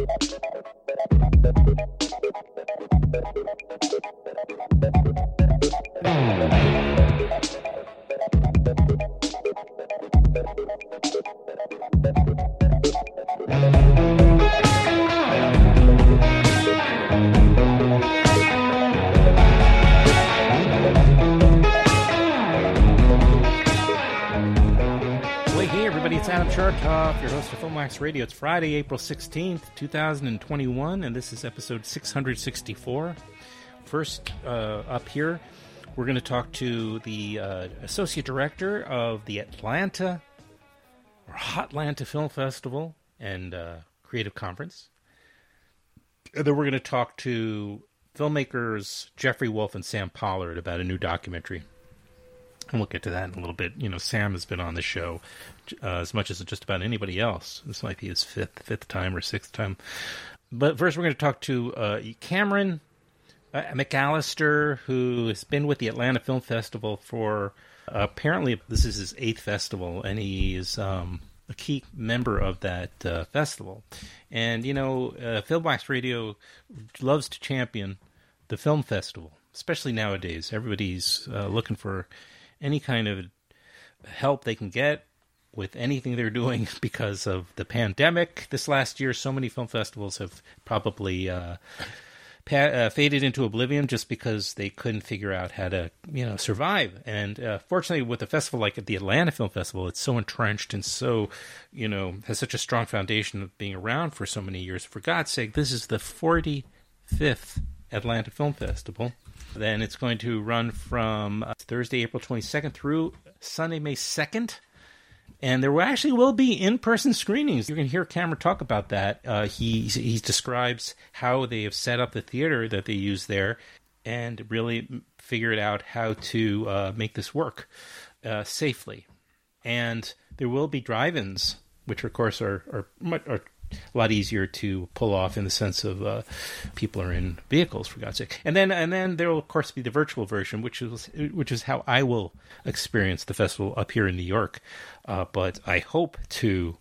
Hey everybody, it's your host of Filmwax Radio. It's Friday, April 16th, 2021, and this is episode 664. First uh, up here, we're going to talk to the uh, Associate Director of the Atlanta, or Hotlanta Film Festival and uh, Creative Conference. And then we're going to talk to filmmakers Jeffrey Wolf and Sam Pollard about a new documentary and we'll get to that in a little bit. You know, Sam has been on the show uh, as much as just about anybody else. This might be his fifth fifth time or sixth time. But first, we're going to talk to uh, Cameron uh, McAllister, who has been with the Atlanta Film Festival for apparently this is his eighth festival, and he is um, a key member of that uh, festival. And you know, uh, Filmwax Radio loves to champion the film festival, especially nowadays. Everybody's uh, looking for any kind of help they can get with anything they're doing because of the pandemic. This last year, so many film festivals have probably uh, pa- uh, faded into oblivion just because they couldn't figure out how to, you know, survive. And uh, fortunately, with a festival like the Atlanta Film Festival, it's so entrenched and so, you know, has such a strong foundation of being around for so many years. For God's sake, this is the 45th Atlanta Film Festival. Then it's going to run from uh, Thursday, April 22nd through Sunday, May 2nd. And there actually will be in-person screenings. You can hear Cameron talk about that. Uh, he he describes how they have set up the theater that they use there, and really figured out how to uh, make this work uh, safely. And there will be drive-ins, which of course are are, much, are a lot easier to pull off in the sense of uh, people are in vehicles for God's sake. And then and then there will of course be the virtual version, which is which is how I will experience the festival up here in New York. Uh, but I hope to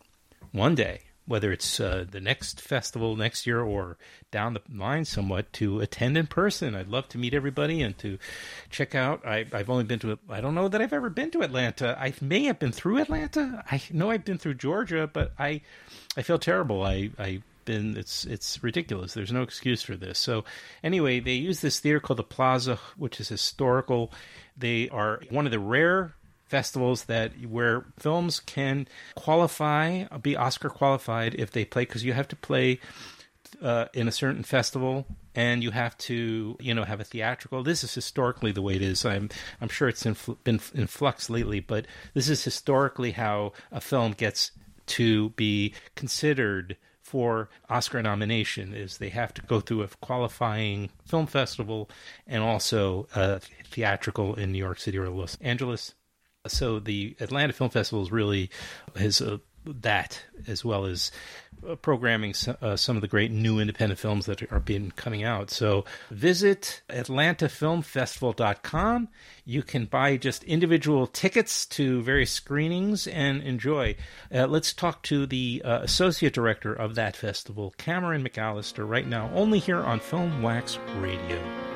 one day, whether it's uh, the next festival next year or down the line somewhat, to attend in person. I'd love to meet everybody and to check out. I, I've only been to. I don't know that I've ever been to Atlanta. I may have been through Atlanta. I know I've been through Georgia, but I I feel terrible. I I been it's it's ridiculous. There's no excuse for this. So anyway, they use this theater called the Plaza, which is historical. They are one of the rare festivals that where films can qualify, be Oscar qualified if they play because you have to play uh, in a certain festival and you have to you know have a theatrical this is historically the way it is i'm i'm sure it's in, been in flux lately but this is historically how a film gets to be considered for Oscar nomination is they have to go through a qualifying film festival and also a theatrical in New York City or Los Angeles. So the Atlanta Film Festival is really is a, that as well as uh, programming uh, some of the great new independent films that are being coming out. So visit atlantafilmfestival.com. You can buy just individual tickets to various screenings and enjoy. Uh, let's talk to the uh, associate director of that festival, Cameron McAllister, right now, only here on Film Wax Radio.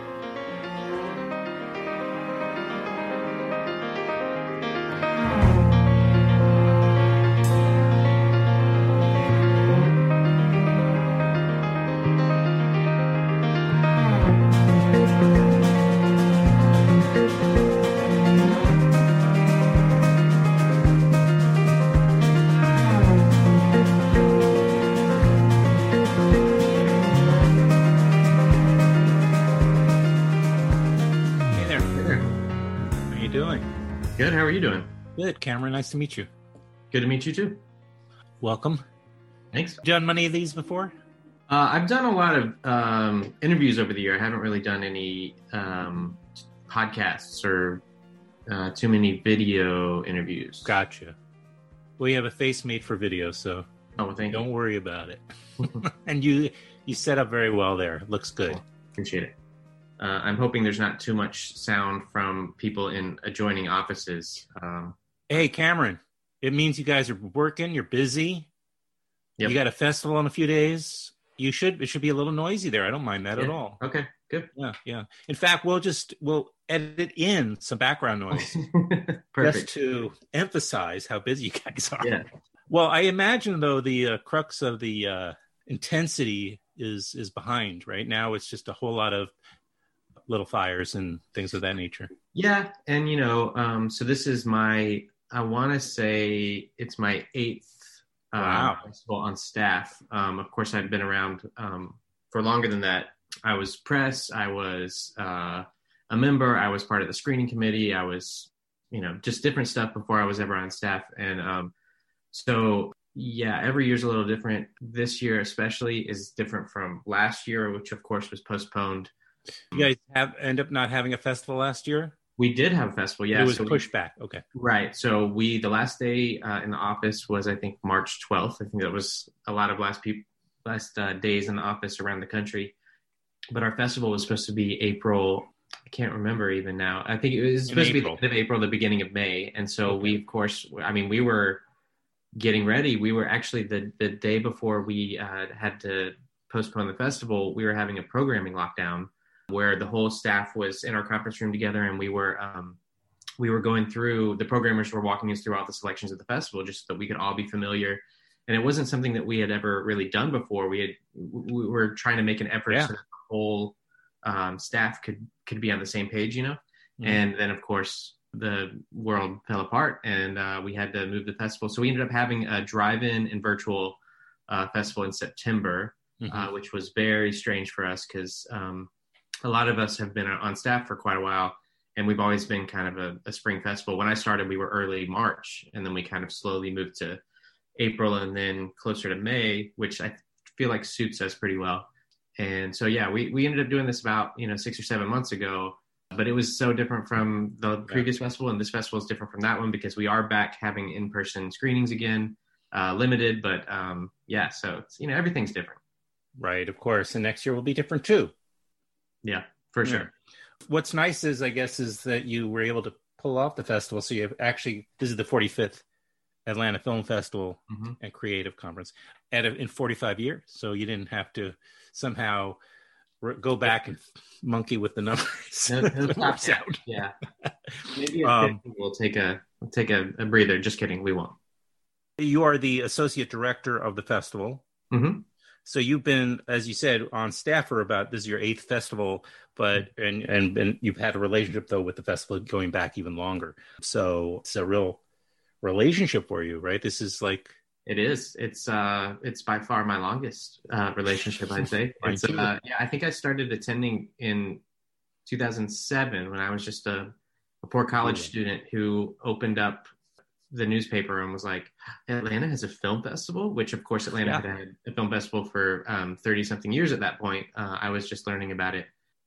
Good, Cameron. Nice to meet you. Good to meet you too. Welcome. Thanks. Done many of these before? Uh, I've done a lot of um, interviews over the year. I haven't really done any um, podcasts or uh, too many video interviews. Gotcha. Well, you have a face made for video, so oh, well, thank don't you. worry about it. and you you set up very well there. Looks good. Cool. Appreciate it. Uh, I'm hoping there's not too much sound from people in adjoining offices. Um, Hey, Cameron, it means you guys are working, you're busy. Yep. You got a festival in a few days. You should. It should be a little noisy there. I don't mind that Yeah. at all. Okay, good. Yeah, yeah. In fact, we'll just we'll edit in some background noise just to emphasize how busy you guys are. Yeah. Well, I imagine though the uh, crux of the uh, intensity is is behind right now. It's just a whole lot of little fires and things of that nature. Yeah, and you know, um, so this is my I want to say it's my eighth um, Wow. festival on staff. Um, of course, I've been around um, for longer than that. I was press. I was uh, a member. I was part of the screening committee. I was, you know, just different stuff before I was ever on staff. And um, so, yeah, every year's a little different. This year, especially, is different from last year, which of course was postponed. You guys have end up not having a festival last year. We did have a festival, yeah. it was so we- pushed back. Okay. Right. So we the last day uh, in the office was I think March 12th. I think that was a lot of last people last uh, days in the office around the country. But our festival was supposed to be April. I can't remember even now. I think it was supposed April. to be the end of April, the beginning of May. And so we of course, I mean, we were getting ready. We were actually the the day before we uh, had to postpone the festival. We were having a programming lockdown where the whole staff was in our conference room together, and we were um, we were going through the programmers were walking us through all the selections of the festival just so that we could all be familiar. And it wasn't something that we had ever really done before. We had we were trying to make an effort Yeah. so that the whole um, staff could could be on the same page, you know. Mhm. And then of course the world fell apart, and uh, we had to move the festival. So we ended up having a drive-in and virtual uh, festival in September, Mhm. uh, which was very strange for us because um, a lot of us have been on staff for quite a while, and we've always been kind of a, a spring festival. When I started, we were early March, and then we kind of slowly moved to April, and then closer to May, which I feel like suits us pretty well. And so, yeah, we, we ended up doing this about you know six or seven months ago, but it was so different from the previous festival, and this festival is different from that one because we are back having in person screenings again, uh, limited, but um, yeah, so it's you know everything's different. Right, of course. And next year will be different too. Yeah, for Yeah. sure. What's nice is, I guess, is that you were able to pull off the festival. So you have actually, this is the 45th Atlanta Film Festival Mhm. and Creative Conference at a, in 45 years. So you didn't have to somehow r- go back and monkey with the numbers. It works out. Yeah, maybe Um, we'll take a we'll take a, a breather. Just kidding, we won't. You are the associate director of the festival. hmm So you've been, as you said, on staff for about this is your eighth festival, but and and, and you've had a relationship though with the festival going back even longer. So it's a real relationship for you, right? This is like It is. It's uh, it's by far my longest uh, relationship. I'd say. It's, uh, yeah, I think I started attending in 2007 when I was just a, a poor college student who opened up the newspaper and was like, "Atlanta has a film festival," which of course Atlanta Yeah. had had a film festival for um, 30 something years at that point. Uh, I was just learning about it,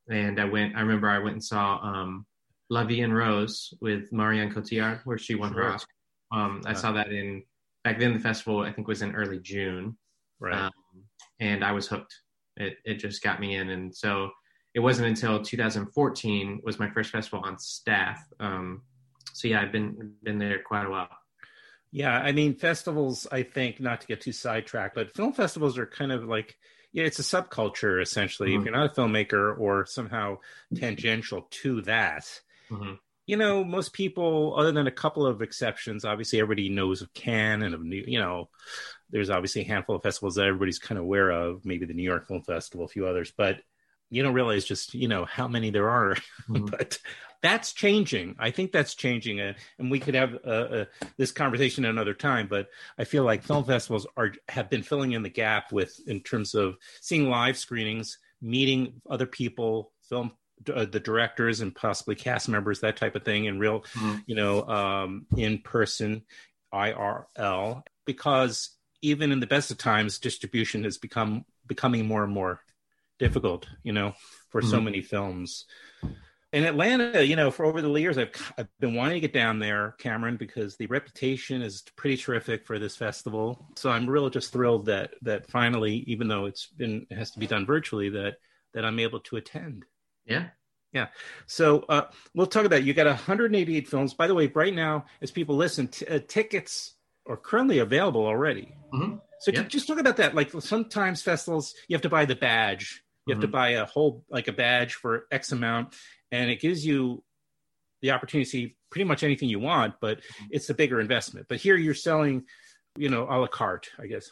and I went. I remember I went and saw um, La Vie en Rose with Marianne Cotillard, where she won her Oscar. Um, I saw that in back then. The festival I think was in early June, right. um, and I was hooked. It it just got me in, and so it wasn't until 2014 was my first festival on staff. Um, so yeah, I've been been there quite a while. Yeah, I mean, festivals, I think, not to get too sidetracked, but film festivals are kind of like, yeah, it's a subculture essentially. If Mhm. you're not a filmmaker or somehow tangential to that, Mhm. you know, most people, other than a couple of exceptions, obviously everybody knows of Cannes and of New, you know, there's obviously a handful of festivals that everybody's kind of aware of, maybe the New York Film Festival, a few others, but you don't realize just, you know, how many there are. Mhm. but that's changing. I think that's changing, uh, and we could have uh, uh, this conversation another time. But I feel like film festivals are have been filling in the gap with in terms of seeing live screenings, meeting other people, film uh, the directors and possibly cast members, that type of thing, in real, Mhm. you know, um, in person, IRL. Because even in the best of times, distribution has become becoming more and more difficult. You know, for so Mhm. many films in Atlanta, you know, for over the years, I've I've been wanting to get down there, Cameron, because the reputation is pretty terrific for this festival. So I'm really just thrilled that that finally, even though it's been it has to be done virtually, that that I'm able to attend. Yeah. Yeah. So uh, we'll talk about. You got 188 films. By the way, right now, as people listen, t- uh, tickets are currently available already. Mhm. So Yeah. just talk about that. Like sometimes festivals, you have to buy the badge. You have to Mhm. buy a whole like a badge for X amount, and it gives you the opportunity to see pretty much anything you want, but it's a bigger investment. But here you're selling, you know, a la carte, I guess.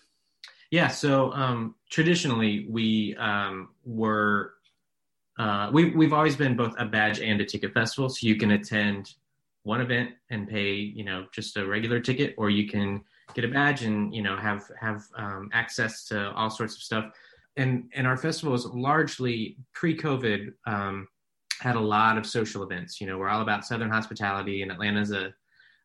Yeah, so um, traditionally we um, were uh, we we've always been both a badge and a ticket festival. So you can attend one event and pay you know just a regular ticket, or you can get a badge and you know have have um, access to all sorts of stuff. And and our festival is largely pre-COVID um, had a lot of social events. You know, we're all about Southern hospitality, and Atlanta's a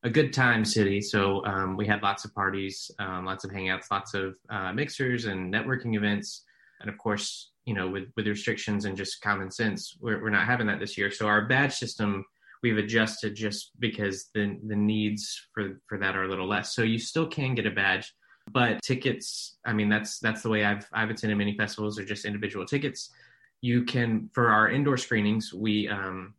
a good time city. So um, we had lots of parties, um, lots of hangouts, lots of uh, mixers and networking events. And of course, you know, with, with restrictions and just common sense, we're, we're not having that this year. So our badge system, we've adjusted just because the, the needs for, for that are a little less. So you still can get a badge, but tickets, I mean, that's, that's the way I've, I've attended many festivals or just individual tickets. You can, for our indoor screenings, we, um,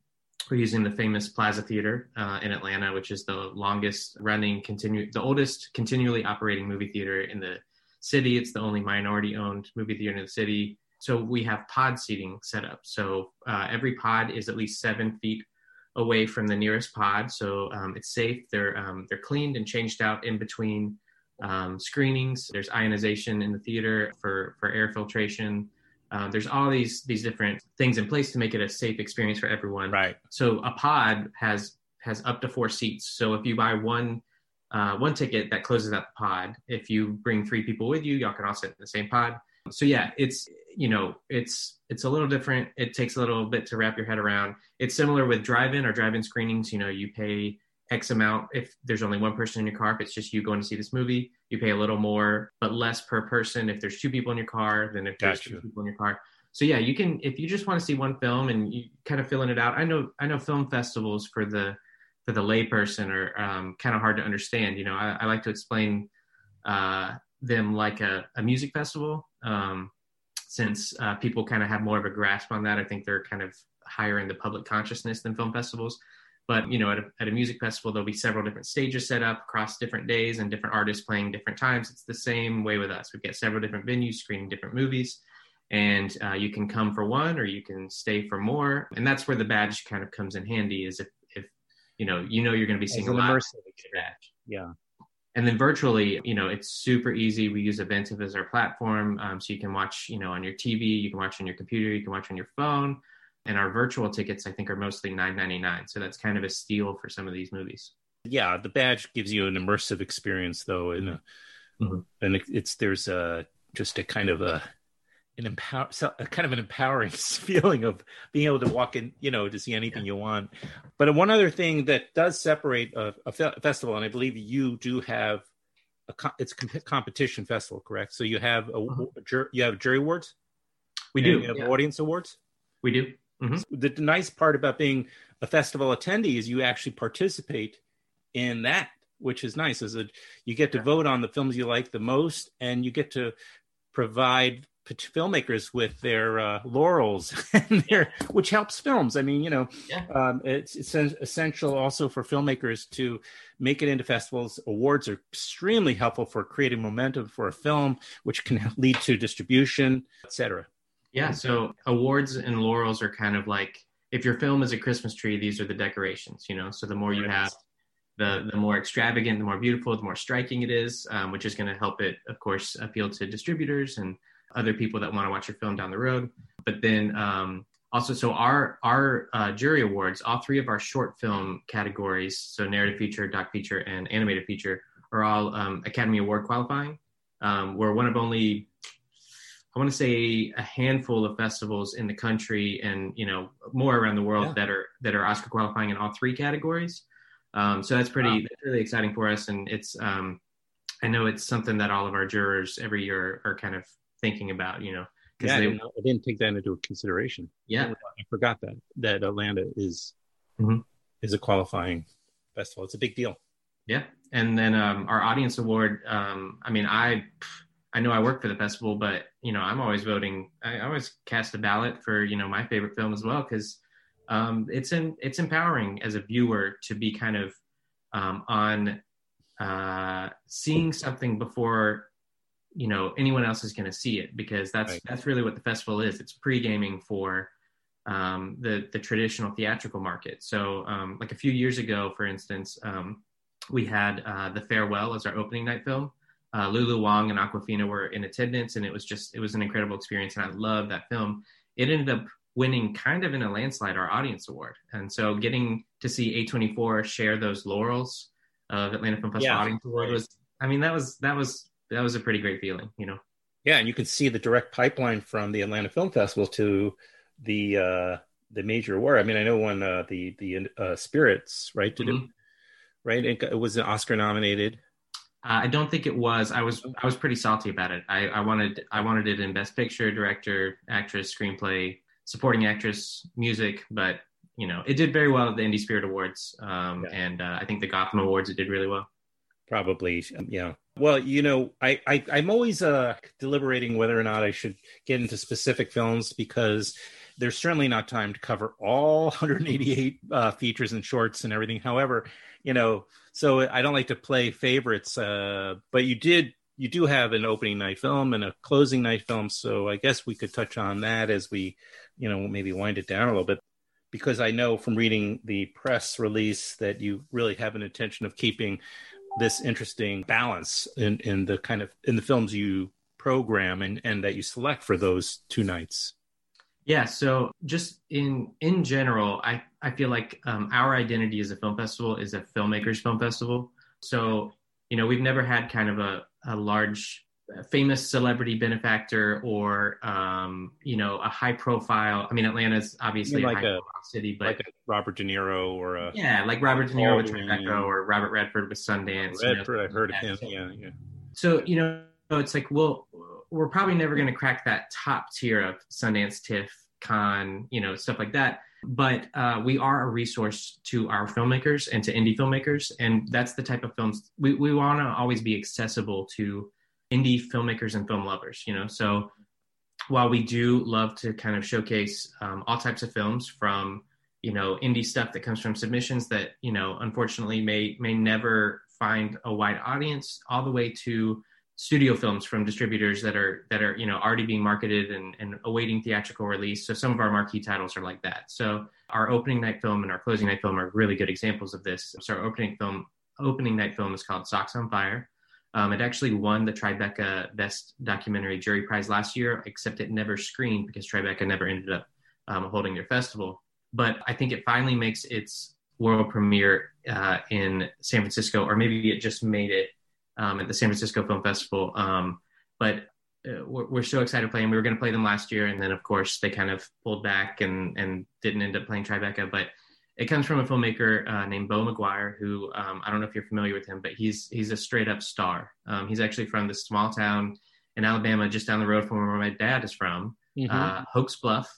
we're using the famous Plaza Theater uh, in Atlanta, which is the longest running, continue, the oldest continually operating movie theater in the city. It's the only minority owned movie theater in the city. So we have pod seating set up. So uh, every pod is at least seven feet away from the nearest pod. So um, it's safe. They're um, they're cleaned and changed out in between um, screenings. There's ionization in the theater for for air filtration. Uh, there's all these these different things in place to make it a safe experience for everyone. Right. So a pod has has up to four seats. So if you buy one uh, one ticket, that closes out the pod. If you bring three people with you, y'all can all sit in the same pod. So yeah, it's you know it's it's a little different. It takes a little bit to wrap your head around. It's similar with drive-in or drive-in screenings. You know, you pay X amount if there's only one person in your car. If it's just you going to see this movie, you pay a little more, but less per person if there's two people in your car than if there's Gotcha. two people in your car. So yeah, you can if you just want to see one film and you kind of filling it out. I know I know film festivals for the for the layperson are um, kind of hard to understand. You know, I, I like to explain uh, them like a, a music festival um, since uh, people kind of have more of a grasp on that. I think they're kind of higher in the public consciousness than film festivals. But you know, at a, at a music festival, there'll be several different stages set up across different days and different artists playing different times. It's the same way with us. We've got several different venues screening different movies, and uh, you can come for one or you can stay for more. And that's where the badge kind of comes in handy. Is if if you know you know you're going to be seeing a lot. badge. Yeah. And then virtually, you know, it's super easy. We use Eventive as our platform, um, so you can watch, you know, on your TV, you can watch on your computer, you can watch on your phone. And our virtual tickets, I think, are mostly nine ninety nine. So that's kind of a steal for some of these movies. Yeah, the badge gives you an immersive experience, though, and Mhm. and it's there's a just a kind of a an empower a kind of an empowering feeling of being able to walk in, you know, to see anything you want. But one other thing that does separate a, a fe- festival, and I believe you do have a co- it's a comp- competition festival, correct? So you have a, Mhm. a jur- you have jury awards, We do. you have yeah. audience awards. We do. The nice part about being a festival attendee is you actually participate in that which is nice is that you get to vote on the films you like the most and you get to provide filmmakers with their uh, laurels and their which helps films. I mean you know Yeah. um, it's, it's essential also for filmmakers to make it into festivals. Awards are extremely helpful for creating momentum for a film which can lead to distribution etc Yeah. So awards and laurels are kind of like if your film is a Christmas tree, these are the decorations. You know, so the more you have, the the more extravagant, the more beautiful, the more striking it is, um, which is going to help it, of course, appeal to distributors and other people that want to watch your film down the road. But then um, also, so our our uh, jury awards, all three of our short film categories, so narrative feature, doc feature, and animated feature, are all um, Academy Award qualifying. Um, we're one of only I want to say a handful of festivals in the country and you know more around the world Yeah. that are that are Oscar qualifying in all three categories. Um, so that's pretty Wow. that's really exciting for us, and it's um, I know it's something that all of our jurors every year are kind of thinking about. You know, yeah, I they, didn't, I didn't take that into consideration yeah, I forgot that that Atlanta is Mhm. is a qualifying festival. It's a big deal. Yeah, and then um, our audience award. Um, I mean, I I know I work for the festival, but you know, I'm always voting. I always cast a ballot for you know my favorite film as well because um, it's in it's empowering as a viewer to be kind of um, on uh, seeing something before you know anyone else is going to see it because that's right. that's really what the festival is. It's pre gaming for um, the the traditional theatrical market. So, um, like a few years ago, for instance, um, we had uh, the Farewell as our opening night film. Uh, Lulu Wang and Awkwafina were in attendance, and it was just it was an incredible experience, and I love that film. It ended up winning kind of in a landslide our audience award, and so getting to see A24 share those laurels of Atlanta Film Festival yeah, audience award was, I mean, that was that was that was a pretty great feeling, you know. Yeah, and you can see the direct pipeline from the Atlanta Film Festival to the uh, the major award. I mean, I know when uh, the the uh, Spirits right did mm-hmm. it right it, it was an Oscar nominated. Uh, I don't think it was. I was I was pretty salty about it. I, I wanted I wanted it in Best Picture, Director, Actress, Screenplay, Supporting Actress, Music, but you know it did very well at the Indie Spirit Awards, um, yeah. and uh, I think the Gotham Awards it did really well. Probably, yeah. Well, you know, I, I I'm always uh, deliberating whether or not I should get into specific films because there's certainly not time to cover all 188 uh, features and shorts and everything. However, you know, so I don't like to play favorites, uh, but you did you do have an opening night film and a closing night film, so I guess we could touch on that as we, you know, maybe wind it down a little bit. Because I know from reading the press release that you really have an intention of keeping this interesting balance in, in the kind of in the films you program and, and that you select for those two nights. Yeah, so just in in general, I I feel like um, our identity as a film festival is a filmmakers film festival. So you know we've never had kind of a a large famous celebrity benefactor or um, you know a high profile. I mean, Atlanta's obviously like a, a city, but like a Robert De Niro or a yeah, like Robert De Niro with Tribeca or Robert Redford with Sundance. Redford, you know, I've heard of him. Yeah, yeah. So you know, it's like well, we're probably never going to crack that top tier of Sundance, TIFF, Cannes, you know, stuff like that. But uh, we are a resource to our filmmakers and to indie filmmakers, and that's the type of films we we want to always be accessible to indie filmmakers and film lovers. You know, so while we do love to kind of showcase um, all types of films from you know indie stuff that comes from submissions that you know unfortunately may may never find a wide audience all the way to studio films from distributors that are that are you know already being marketed and, and awaiting theatrical release. So some of our marquee titles are like that. So our opening night film and our closing night film are really good examples of this. So our opening film opening night film is called socks on fire. Um, it actually won the tribeca best documentary jury prize last year except it never screened because tribeca never ended up um, holding their festival. But i think it finally makes its world premiere uh, in san francisco or maybe it just made it um, at the San Francisco Film Festival. Um, but uh, we're, we're, so excited to play them. We were going to play them last year, and then of course they kind of pulled back and and didn't end up playing Tribeca. But it comes from a filmmaker uh, named Bo McGuire, who um, I don't know if you're familiar with him, but he's he's a straight up star. Um, he's actually from this small town in Alabama, just down the road from where my dad is from, mm-hmm. uh, Hokes Bluff.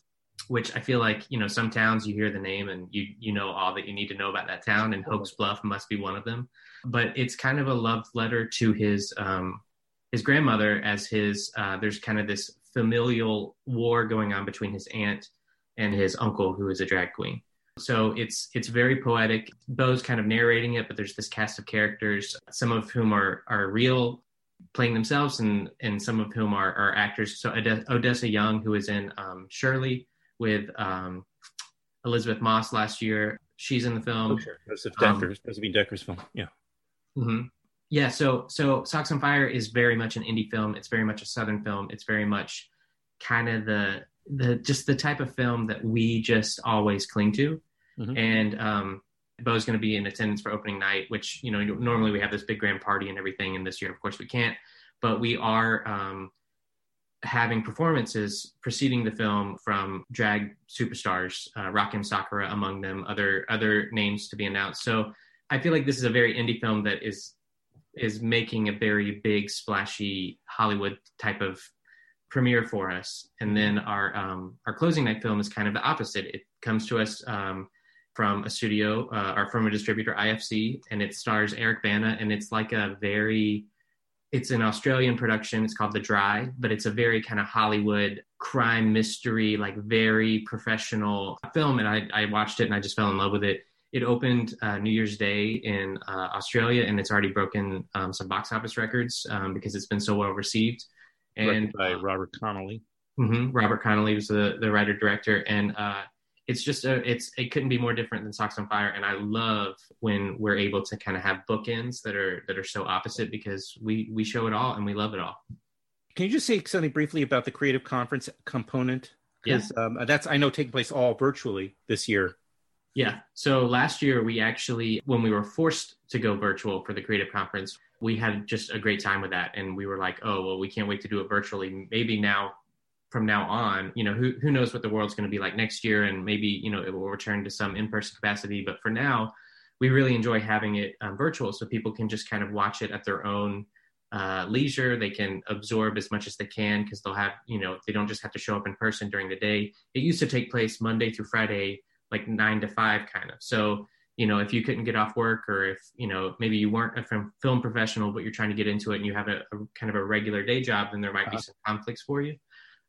Which I feel like you know, some towns you hear the name and you you know all that you need to know about that town, and Hokes Bluff must be one of them. But it's kind of a love letter to his um, his grandmother as his uh, there's kind of this familial war going on between his aunt and his uncle who is a drag queen. So it's it's very poetic. Bo's kind of narrating it but there's this cast of characters some of whom are are real playing themselves and and some of whom are, are actors. So odessa young who is in um, shirley with um, elisabeth moss last year she's in the film oh, sure. Josephine Decker, um, Decker's film yeah Mm-hmm. Yeah, so so Socks on Fire is very much an indie film. It's very much a southern film. It's very much kind of the the just the type of film that we just always cling to. Mm-hmm. And um, Bo's going to be in attendance for opening night, which you know normally we have this big grand party and everything, and this year, of course, we can't. But we are um, having performances preceding the film from drag superstars, uh, Rakim Sakura among them, other other names to be announced. So I feel like this is a very indie film that is is making a very big, splashy Hollywood type of premiere for us. And then our um, our closing night film is kind of the opposite. It comes to us um, from a studio, uh, or from a distributor, IFC, and it stars Eric Bana, and it's like a very it's an Australian production. It's called The Dry, but it's a very kind of Hollywood crime mystery, like very professional film. And I, I watched it and I just fell in love with it it opened uh, New Year's Day in uh, Australia, and it's already broken um, some box office records um, because it's been so well received. And by Robert Connolly. Mm-hmm, Robert Connolly was the the writer director, and uh, it's just a it's it couldn't be more different than Socks on Fire. And I love when we're able to kind of have bookends that are that are so opposite because we we show it all and we love it all. Can you just say something briefly about the creative conference component? Because yeah. um, that's I know taking place all virtually this year. Yeah. So last year we actually, when we were forced to go virtual for the creative conference, we had just a great time with that, and we were like, oh well, we can't wait to do it virtually. Maybe now from now on, you know, who who knows what the world's going to be like next year, and maybe you know it will return to some in person capacity. But for now, we really enjoy having it um, virtual, so people can just kind of watch it at their own uh, leisure. They can absorb as much as they can because they'll have, you know, they don't just have to show up in person during the day. It used to take place Monday through Friday, like nine to five, kind of. So you know, if you couldn't get off work or if, you know, maybe you weren't a film professional, but you're trying to get into it and you have a, a kind of a regular day job, then there might be uh-huh. some conflicts for you.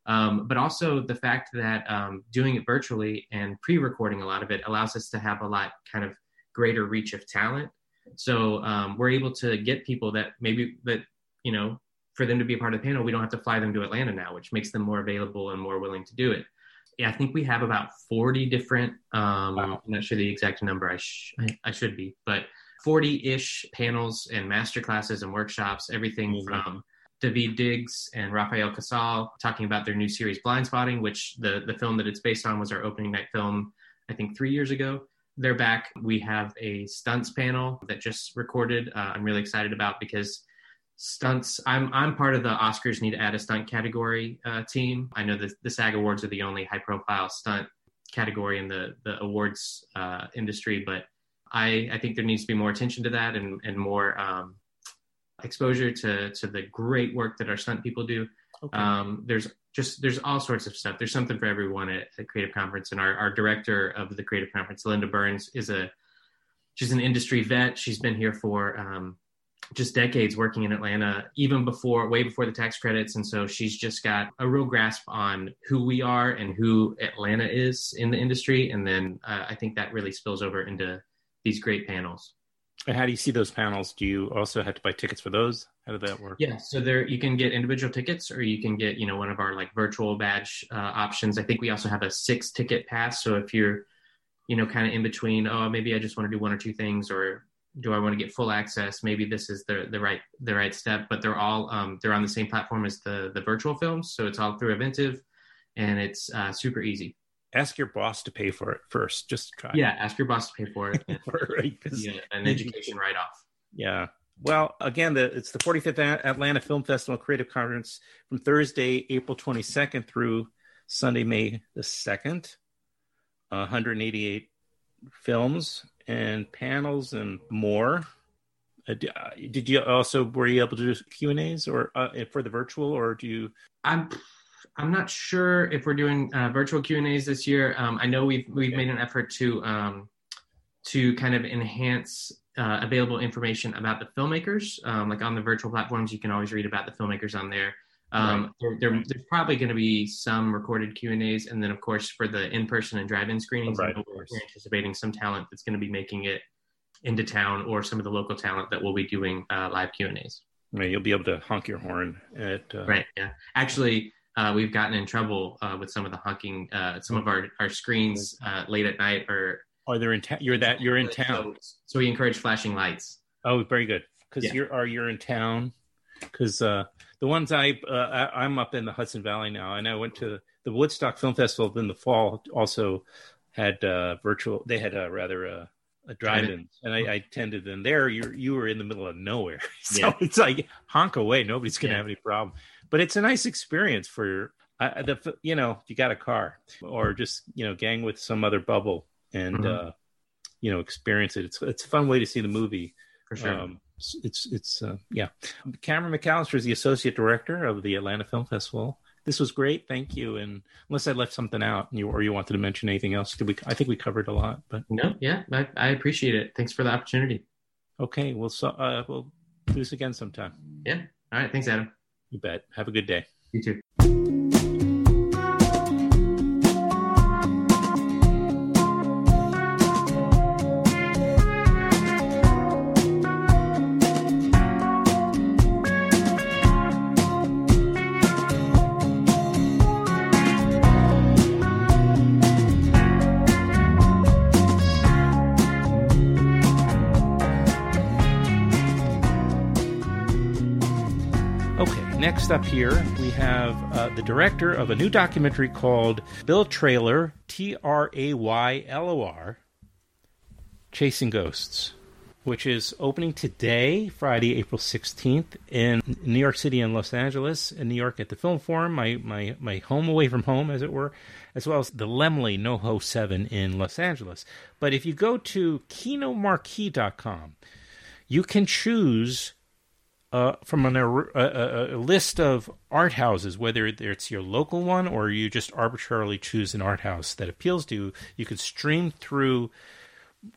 Um, but also the fact that um, doing it virtually and pre-recording a lot of it allows us to have a lot kind of greater reach of talent. So um, we're able to get people that maybe that you know for them to be a part of the panel, we don't have to fly them to Atlanta now, which makes them more available and more willing to do it. Yeah, I think we have about 40 different. Um, wow. I'm not sure the exact number. I, sh- I should be, but 40-ish panels and master classes and workshops. Everything mm-hmm. from Daveed Diggs and Rafael Casal talking about their new series Blindspotting, which the, the film that it's based on was our opening night film, I think three years ago. They're back. We have a stunts panel that just recorded. Uh, I'm really excited about because stunts. I'm I'm part of the Oscars need to add a stunt category uh, team. I know that the SAG Awards are the only high profile stunt category in the the awards uh, industry, but I I think there needs to be more attention to that and and more um, exposure to to the great work that our stunt people do. Okay. Um, there's just there's all sorts of stuff. There's something for everyone at, at Creative Conference, and our our director of the Creative Conference, Linda Burns, is a she's an industry vet. She's been here for um, just decades working in Atlanta, even before, way before the tax credits. And so she's just got a real grasp on who we are and who Atlanta is in the industry. And then uh, I think that really spills over into these great panels. And how do you see those panels? Do you also have to buy tickets for those? How did that work? Yeah, so there you can get individual tickets, or you can get you know one of our like virtual badge uh, options. I think we also have a six ticket pass. So if you're you know kind of in between, oh maybe I just want to do one or two things, or do I want to get full access? Maybe this is the the right the right step. But they're all um, they're on the same platform as the the virtual films, so it's all through Eventive, and it's uh, super easy ask your boss to pay for it first. Just try. Yeah, ask your boss to pay for it. right, yeah, an education write off. Yeah. Well, again, the, it's the 45th Atlanta Film Festival Creative Conference from Thursday, April 22nd through Sunday, May the 2nd. Uh, 188 films and panels and more. Uh, uh, did you also were you able to do Q and A's or uh, for the virtual, or do you? I'm I'm not sure if we're doing uh, virtual Q and A's this year. Um, I know we've we've made an effort to um, to kind of enhance uh, available information about the filmmakers. Um, like on the virtual platforms, you can always read about the filmmakers on there. Um, right. there, there, there's probably going to be some recorded Q and A's, and then of course for the in-person and drive-in screenings, right, we're anticipating some talent that's going to be making it into town, or some of the local talent that will be doing uh, live Q and A's. You'll be able to honk your horn at. Uh... Right. Yeah. Actually, uh, we've gotten in trouble uh, with some of the honking. Uh, some of our our screens uh, late at night are. Oh, they're in town. You're that you're in town. So, so, we encourage flashing lights. Oh, very good. Because yeah. you're are you're in town. Because uh, the ones I, uh, I I'm up in the Hudson Valley now, and I went to the Woodstock Film Festival in the fall. Also had virtual. They had a rather a drive-in, and I, I attended. And there, you you were in the middle of nowhere, so yeah. it's like honk away. Nobody's gonna yeah. have any problem but it's a nice experience for uh, the you know you got a car or just you know gang with some other bubble and mm-hmm. uh, you know experience it. It's it's a fun way to see the movie. For sure. Um, it's it's uh, yeah. Cameron McAllister is the associate director of the Atlanta Film Festival. This was great, thank you. And unless I left something out, you or you wanted to mention anything else, did we? I think we covered a lot. But no, yeah, I, I appreciate it. Thanks for the opportunity. Okay, we'll so uh, we'll do this again sometime. Yeah. All right. Thanks, Adam. You bet. Have a good day. You too. Next up here we have uh, the director of a new documentary called Bill Traylor, T R A Y L O R, Chasing Ghosts, which is opening today, Friday, April 16th, in New York City and Los Angeles, in New York at the Film Forum, my, my, my home away from home, as it were, as well as the Laemmle NoHo 7 in Los Angeles. But if you go to kinomarquee.com, you can choose uh, from an, a, a, list of art houses, whether it's your local one or you just arbitrarily choose an art house that appeals to you, you can stream through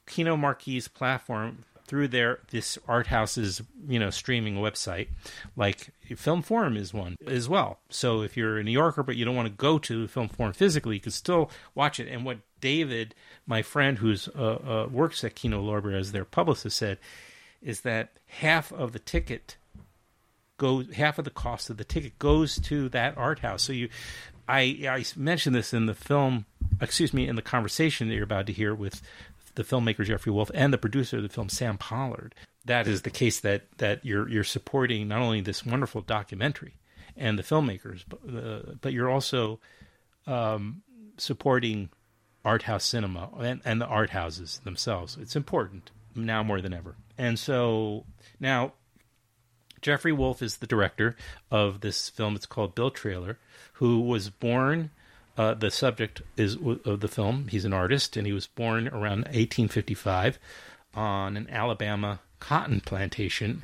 Kino Marquee's platform through their this art house's you know streaming website. Like film forum is one as well. So if you're a new yorker but you don't want to go to film forum physically you can still watch it. And what david my friend who's uh, uh, works at kino lorber as their publicist said is that half of the ticket goes half of the cost of the ticket goes to that art house. So you, I I mentioned this in the film, excuse me, in the conversation that you're about to hear with the filmmaker Jeffrey Wolf and the producer of the film Sam Pollard. That is the case that that you're you're supporting not only this wonderful documentary and the filmmakers, but uh, but you're also um, supporting art house cinema and, and the art houses themselves. It's important now more than ever. And so now Jeffrey Wolf is the director of this film. It's called Bill Traylor, who was born. Uh, the subject is of the film. He's an artist, and he was born around 1855 on an Alabama cotton plantation.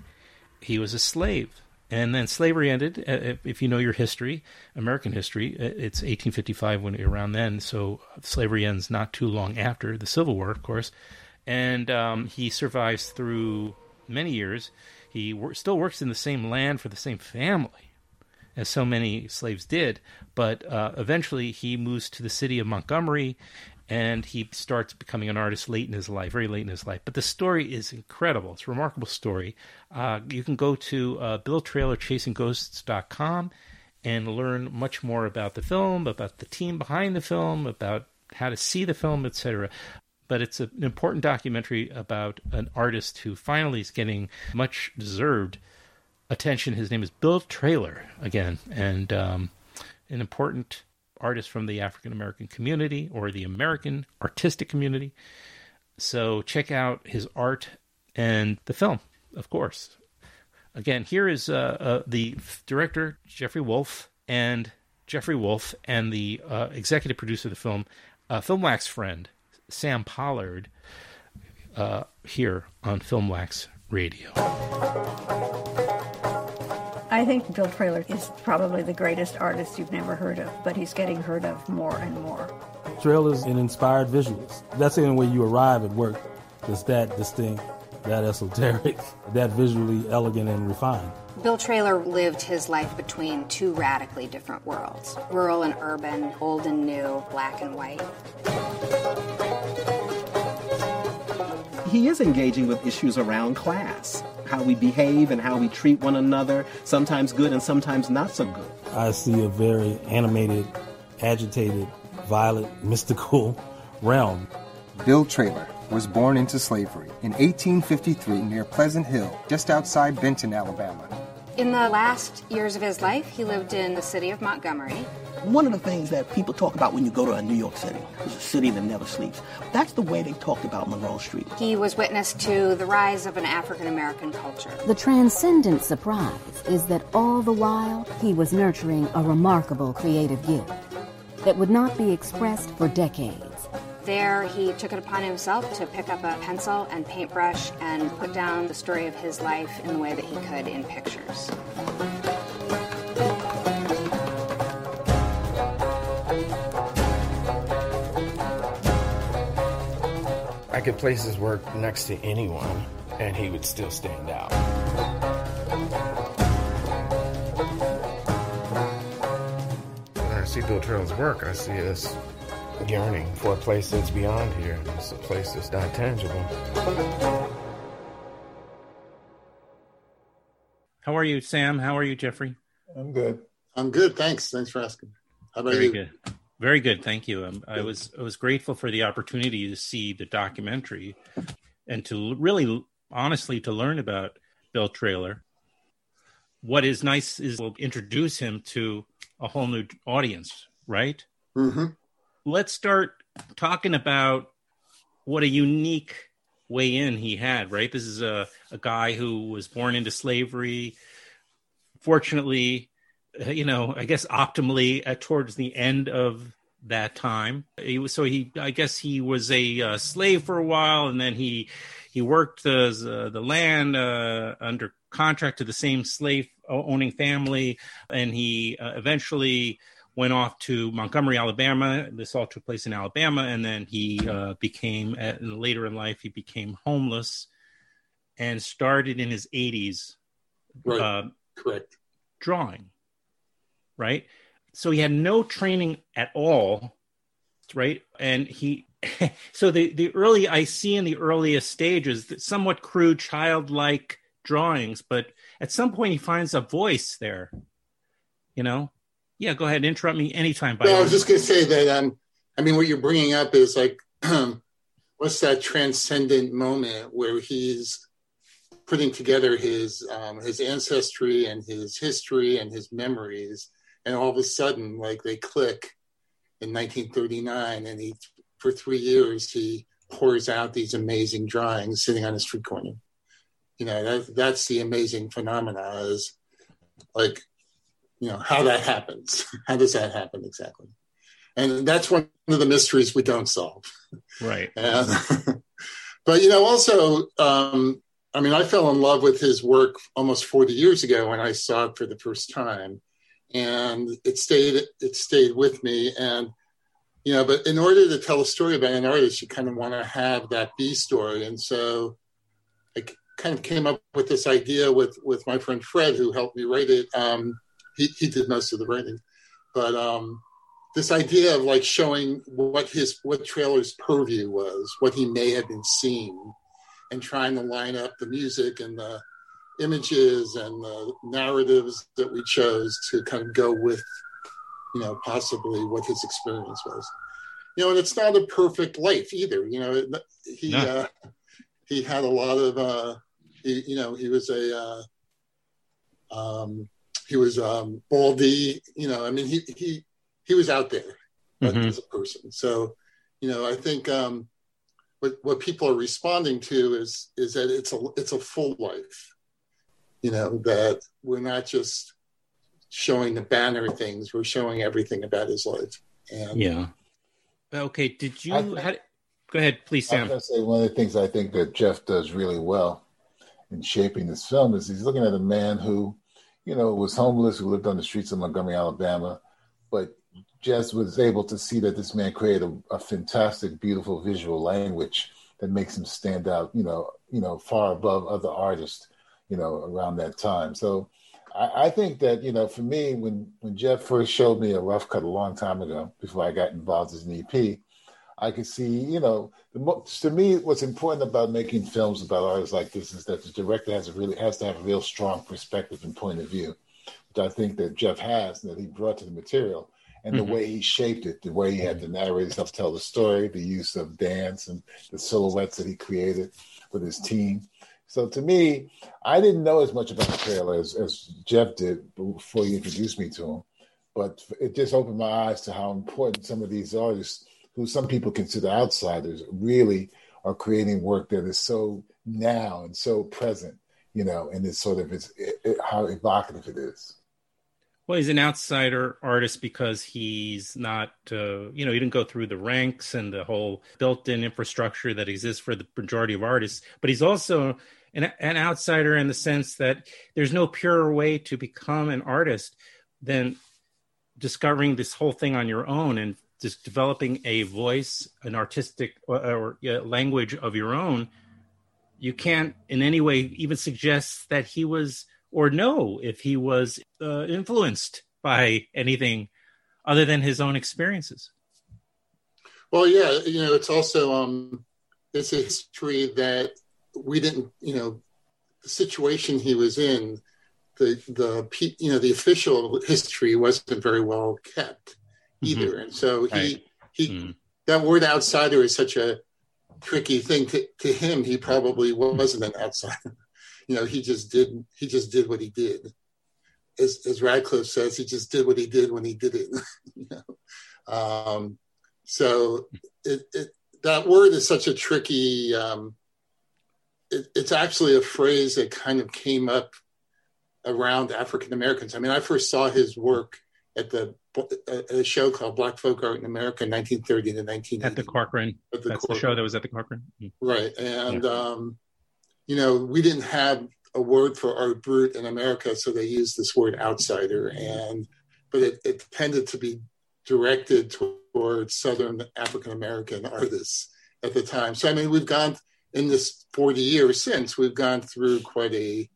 He was a slave, and then slavery ended. Uh, if you know your history, American history, uh, it's 1855 when around then. So slavery ends not too long after the Civil War, of course, and um, he survives through many years he wor- still works in the same land for the same family as so many slaves did, but uh, eventually he moves to the city of Montgomery and he starts becoming an artist late in his life, very late in his life. But the story is incredible. It's a remarkable story. Uh, you can go to uh, BillTraylorChasingGhosts.com and learn much more about the film, about the team behind the film, about how to see the film, etc but it's an important documentary about an artist who finally is getting much deserved attention. His name is Bill Traylor again, and um, an important artist from the African American community or the American artistic community. So check out his art and the film, of course. Again, here is uh, uh, the director Jeffrey Wolf and Jeffrey Wolf and the uh, executive producer of the film, uh, Film Wax friend Sam Pollard uh, here on Filmwax Radio. I think Bill Traylor is probably the greatest artist you've never heard of, but he's getting heard of more and more. Traylor's an inspired visualist. That's the only way you arrive at work. It's that distinct, that esoteric, that visually elegant and refined. Bill Traylor lived his life between two radically different worlds rural and urban, old and new, black and white. He is engaging with issues around class, how we behave and how we treat one another, sometimes good and sometimes not so good. I see a very animated, agitated, violent, mystical realm. Bill Traylor was born into slavery in 1853 near Pleasant Hill, just outside Benton, Alabama. In the last years of his life, he lived in the city of Montgomery. One of the things that people talk about when you go to a New York City is a city that never sleeps. That's the way they talked about Monroe Street. He was witness to the rise of an African American culture. The transcendent surprise is that all the while he was nurturing a remarkable creative gift that would not be expressed for decades. There, he took it upon himself to pick up a pencil and paintbrush and put down the story of his life in the way that he could in pictures. I could place his work next to anyone, and he would still stand out. When I see Bill Traylor's work, I see this yearning for a place that's beyond here. It's a place that's not tangible. How are you, Sam? How are you, Jeffrey? I'm good. I'm good. Thanks. Thanks for asking. How about Very you? good. Very good. Thank you. Um, I was I was grateful for the opportunity to see the documentary and to really honestly to learn about Bill Traylor. what is nice is we'll introduce him to a whole new audience, right? Mm-hmm. Let's start talking about what a unique way in he had, right? This is a, a guy who was born into slavery. Fortunately, uh, you know, I guess optimally at towards the end of that time. He was so he I guess he was a uh, slave for a while and then he he worked the uh, the land uh, under contract to the same slave owning family and he uh, eventually went off to Montgomery, Alabama. This all took place in Alabama, and then he uh, became uh, later in life he became homeless and started in his 80s. Right. Uh, Correct. Drawing. Right. So he had no training at all. Right. And he. so the the early I see in the earliest stages somewhat crude childlike drawings, but at some point he finds a voice there. You know, yeah, go ahead. Interrupt me anytime. By well, I was just going to say that. Um, I mean, what you're bringing up is like, what's that transcendent moment where he's putting together his um, his ancestry and his history and his memories, and all of a sudden, like they click in 1939, and he for three years he pours out these amazing drawings sitting on a street corner. You know, that, that's the amazing phenomena is like you know how that happens. How does that happen exactly? And that's one of the mysteries we don't solve. Right. And, but you know also um, i mean i fell in love with his work almost 40 years ago when i saw it for the first time. And it stayed it stayed with me. And you know but in order to tell a story about an artist you kind of want to have that b story. And so i kind of came up with this idea with with my friend fred who helped me write it. Um, he, he did most of the writing. But um, this idea of like showing what his what Traylor's purview was, what he may have been seeing, and trying to line up the music and the images and the narratives that we chose to kind of go with, you know, possibly what his experience was. You know, and it's not a perfect life either. You know, he no. uh, he had a lot of, uh, he, you know, he was a uh, um, he was um, baldy. You know, I mean, he he he was out there mm-hmm. as a person. So, you know, I think um, what what people are responding to is is that it's a it's a full life. You know, that we're not just showing the banner things; we're showing everything about his life. And yeah. Okay. Did you? Think, go ahead, please, Sam. I was say one of the things I think that Jeff does really well in shaping this film is he's looking at a man who you know, was homeless, who lived on the streets of Montgomery, Alabama, but just was able to see that this man created a, a, fantastic, beautiful visual language that makes him stand out, you know, you know, far above other artists, you know, around that time. So I, I think that, you know, for me, when when Jeff first showed me a rough cut a long time ago, before I got involved as an EP, I could see, you know, the, to me, what's important about making films about artists like this is that the director has a really has to have a real strong perspective and point of view, which I think that Jeff has, that he brought to the material, and mm-hmm. the way he shaped it, the way he had the narrate himself tell the story, the use of dance and the silhouettes that he created with his team. So to me, I didn't know as much about the Traylor as, as Jeff did before he introduced me to him, but it just opened my eyes to how important some of these artists who some people consider outsiders, really are creating work that is so now and so present, you know, and it's sort of it's it, it, how evocative it is. Well, he's an outsider artist because he's not, uh, you know, he didn't go through the ranks and the whole built-in infrastructure that exists for the majority of artists. But he's also an, an outsider in the sense that there's no purer way to become an artist than discovering this whole thing on your own and just developing a voice, an artistic or, or uh, language of your own, you can't in any way even suggest that he was or know if he was uh, influenced by anything other than his own experiences. Well, yeah, you know, it's also um, it's a history that we didn't, you know, the situation he was in, the the you know the official history wasn't very well kept either. Mm-hmm. And so he right. he mm-hmm. that word outsider is such a tricky thing to, to him. He probably wasn't an outsider. you know, he just did he just did what he did. as, as Radcliffe says, he just did what he did when he did it. you know? um, so it, it, that word is such a tricky. Um, it, it's actually a phrase that kind of came up around African Americans. I mean, I first saw his work at the at a show called Black Folk Art in America, 1930 to 1980. At the Corcoran. At the That's Corcoran. the show that was at the Corcoran. Mm-hmm. Right, and yeah. um, you know, we didn't have a word for art brut in America, so they used this word outsider, and but it, it tended to be directed towards Southern African American artists at the time. So I mean, we've gone in this 40 years since we've gone through quite a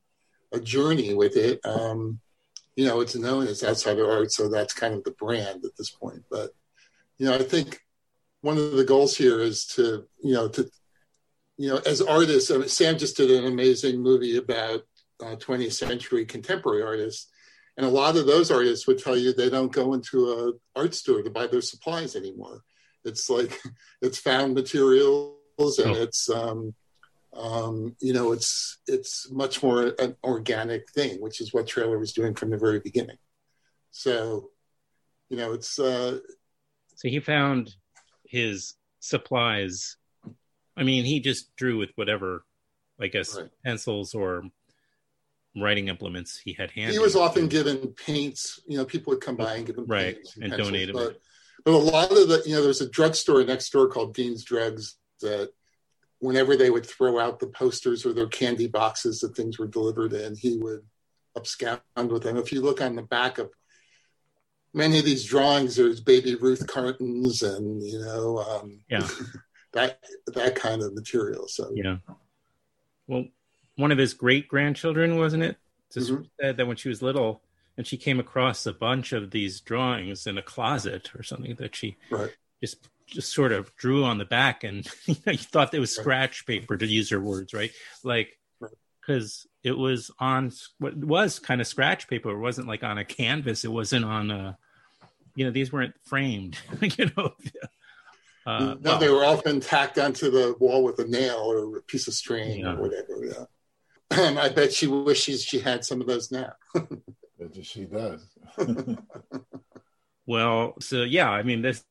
a journey with it. Um, you know, it's known as outsider art, so that's kind of the brand at this point. But you know, I think one of the goals here is to you know to you know as artists. I mean, Sam just did an amazing movie about uh, 20th century contemporary artists, and a lot of those artists would tell you they don't go into a art store to buy their supplies anymore. It's like it's found materials and oh. it's um, um, you know, it's it's much more an organic thing, which is what Traylor was doing from the very beginning. So, you know, it's uh, so he found his supplies. I mean, he just drew with whatever, I guess, right. pencils or writing implements he had handy. He was often given paints. You know, people would come by and give him right and, and pencils, donate but, it. But a lot of the, you know, there's a drugstore next door called Dean's Drugs that whenever they would throw out the posters or their candy boxes that things were delivered in, he would abscond with them. If you look on the back of many of these drawings, there's baby Ruth cartons and you know, um, yeah, that that kind of material. So yeah. Well, one of his great grandchildren, wasn't it? Just mm-hmm. said that when she was little, and she came across a bunch of these drawings in a closet or something that she right. just just sort of drew on the back and you, know, you thought it was scratch paper to use her words right? Like because it was on what was kind of scratch paper. It wasn't like on a canvas. It wasn't on a you know these weren't framed you know? Uh, no well, they were often tacked onto the wall with a nail or a piece of string yeah. or whatever yeah. And i bet she wishes she had some of those now. She does. Well so yeah i mean this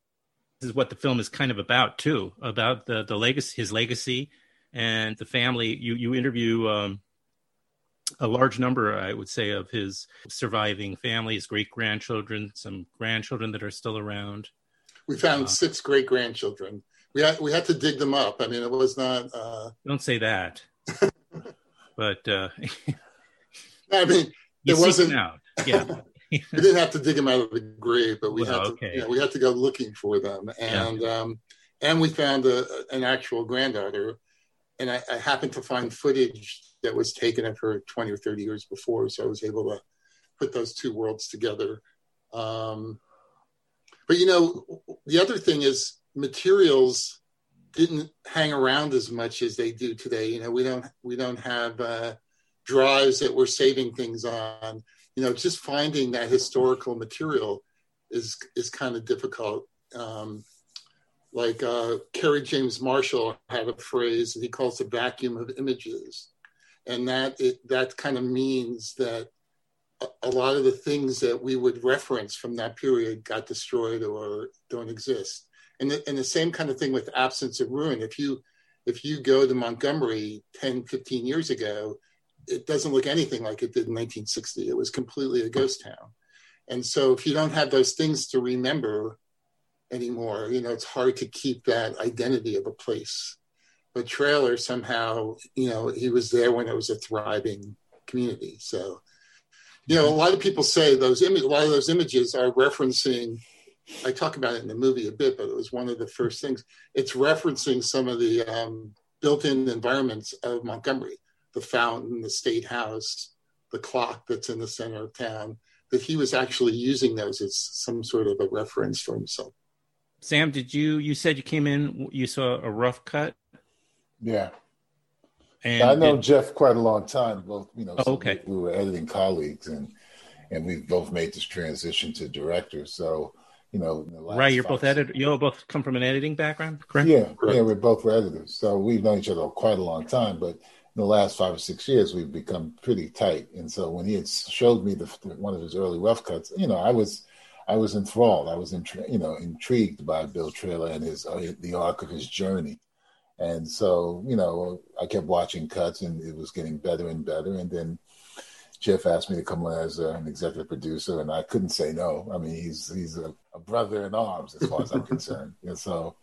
is what the film is kind of about too, about the the legacy, his legacy, and the family. You you interview um, a large number, I would say, of his surviving family, his great grandchildren, some grandchildren that are still around. We found uh, six great grandchildren. We had we had to dig them up. I mean, it was not. Uh... Don't say that. but uh... I mean, it wasn't out. Yeah. we didn't have to dig them out of the grave, but we well, had to. Okay. You know, we had to go looking for them, and yeah. um, and we found a, an actual granddaughter, and I, I, happened to find footage that was taken of her twenty or thirty years before, so I was able to put those two worlds together. Um, but you know, the other thing is materials didn't hang around as much as they do today. You know, we don't we don't have uh, drives that we're saving things on you know, just finding that historical material is is kind of difficult. Um, like uh, Kerry James Marshall had a phrase that he calls the vacuum of images, and that it, that kind of means that a, a lot of the things that we would reference from that period got destroyed or don't exist. And the, and the same kind of thing with absence of ruin. If you if you go to Montgomery 10, 15 years ago, it doesn't look anything like it did in 1960. It was completely a ghost town. And so if you don't have those things to remember anymore, you know, it's hard to keep that identity of a place. But Traylor somehow, you know, he was there when it was a thriving community. So, you know, a lot of people say those images, a lot of those images are referencing. I talk about it in the movie a bit, but it was one of the first things. It's referencing some of the um, built-in environments of Montgomery the fountain, the state house, the clock that's in the center of town, that he was actually using those as some sort of a reference for himself. Sam, did you you said you came in you saw a rough cut? Yeah. And I know Jeff quite a long time. Both, you know, oh, okay. We, we were editing colleagues, and and we've both made this transition to director. So, you know, right, you're both editor. You both come from an editing background, correct? Yeah, correct. yeah, we're both editors. So we've known each other quite a long time. But in the last five or six years, we've become pretty tight. And so when he had showed me the, one of his early rough cuts, you know, I was I was enthralled. I was, intri- you know, intrigued by Bill Traylor and his uh, the arc of his journey. And so, you know, I kept watching cuts, and it was getting better and better. And then Jeff asked me to come on as an executive producer, and I couldn't say no. I mean, he's he's a, a brother in arms as far as I'm concerned. And so,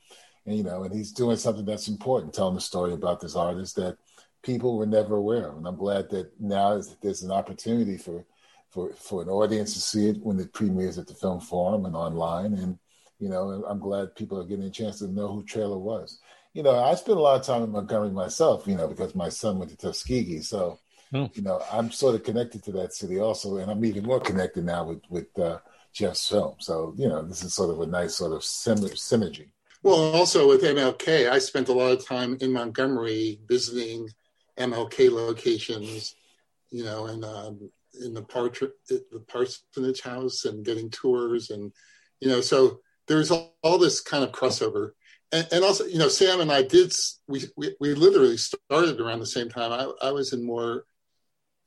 and, you know, and he's doing something that's important, telling the story about this artist that people were never aware of. And I'm glad that now there's an opportunity for for for an audience to see it when it premieres at the Film Forum and online. And you know, I'm glad people are getting a chance to know who Traylor was. You know, I spent a lot of time in Montgomery myself. You know, because my son went to Tuskegee, so oh. you know, I'm sort of connected to that city also, and I'm even more connected now with with uh, Jeff's film. So you know, this is sort of a nice sort of synergy. Well, also with MLK, I spent a lot of time in Montgomery visiting MLK locations, you know, and um, in the Partridge, the Parsonage House and getting tours and you know so there's all, all this kind of crossover. And, and, also you know Sam and I did we, we, we literally started around the same time. I, I was in more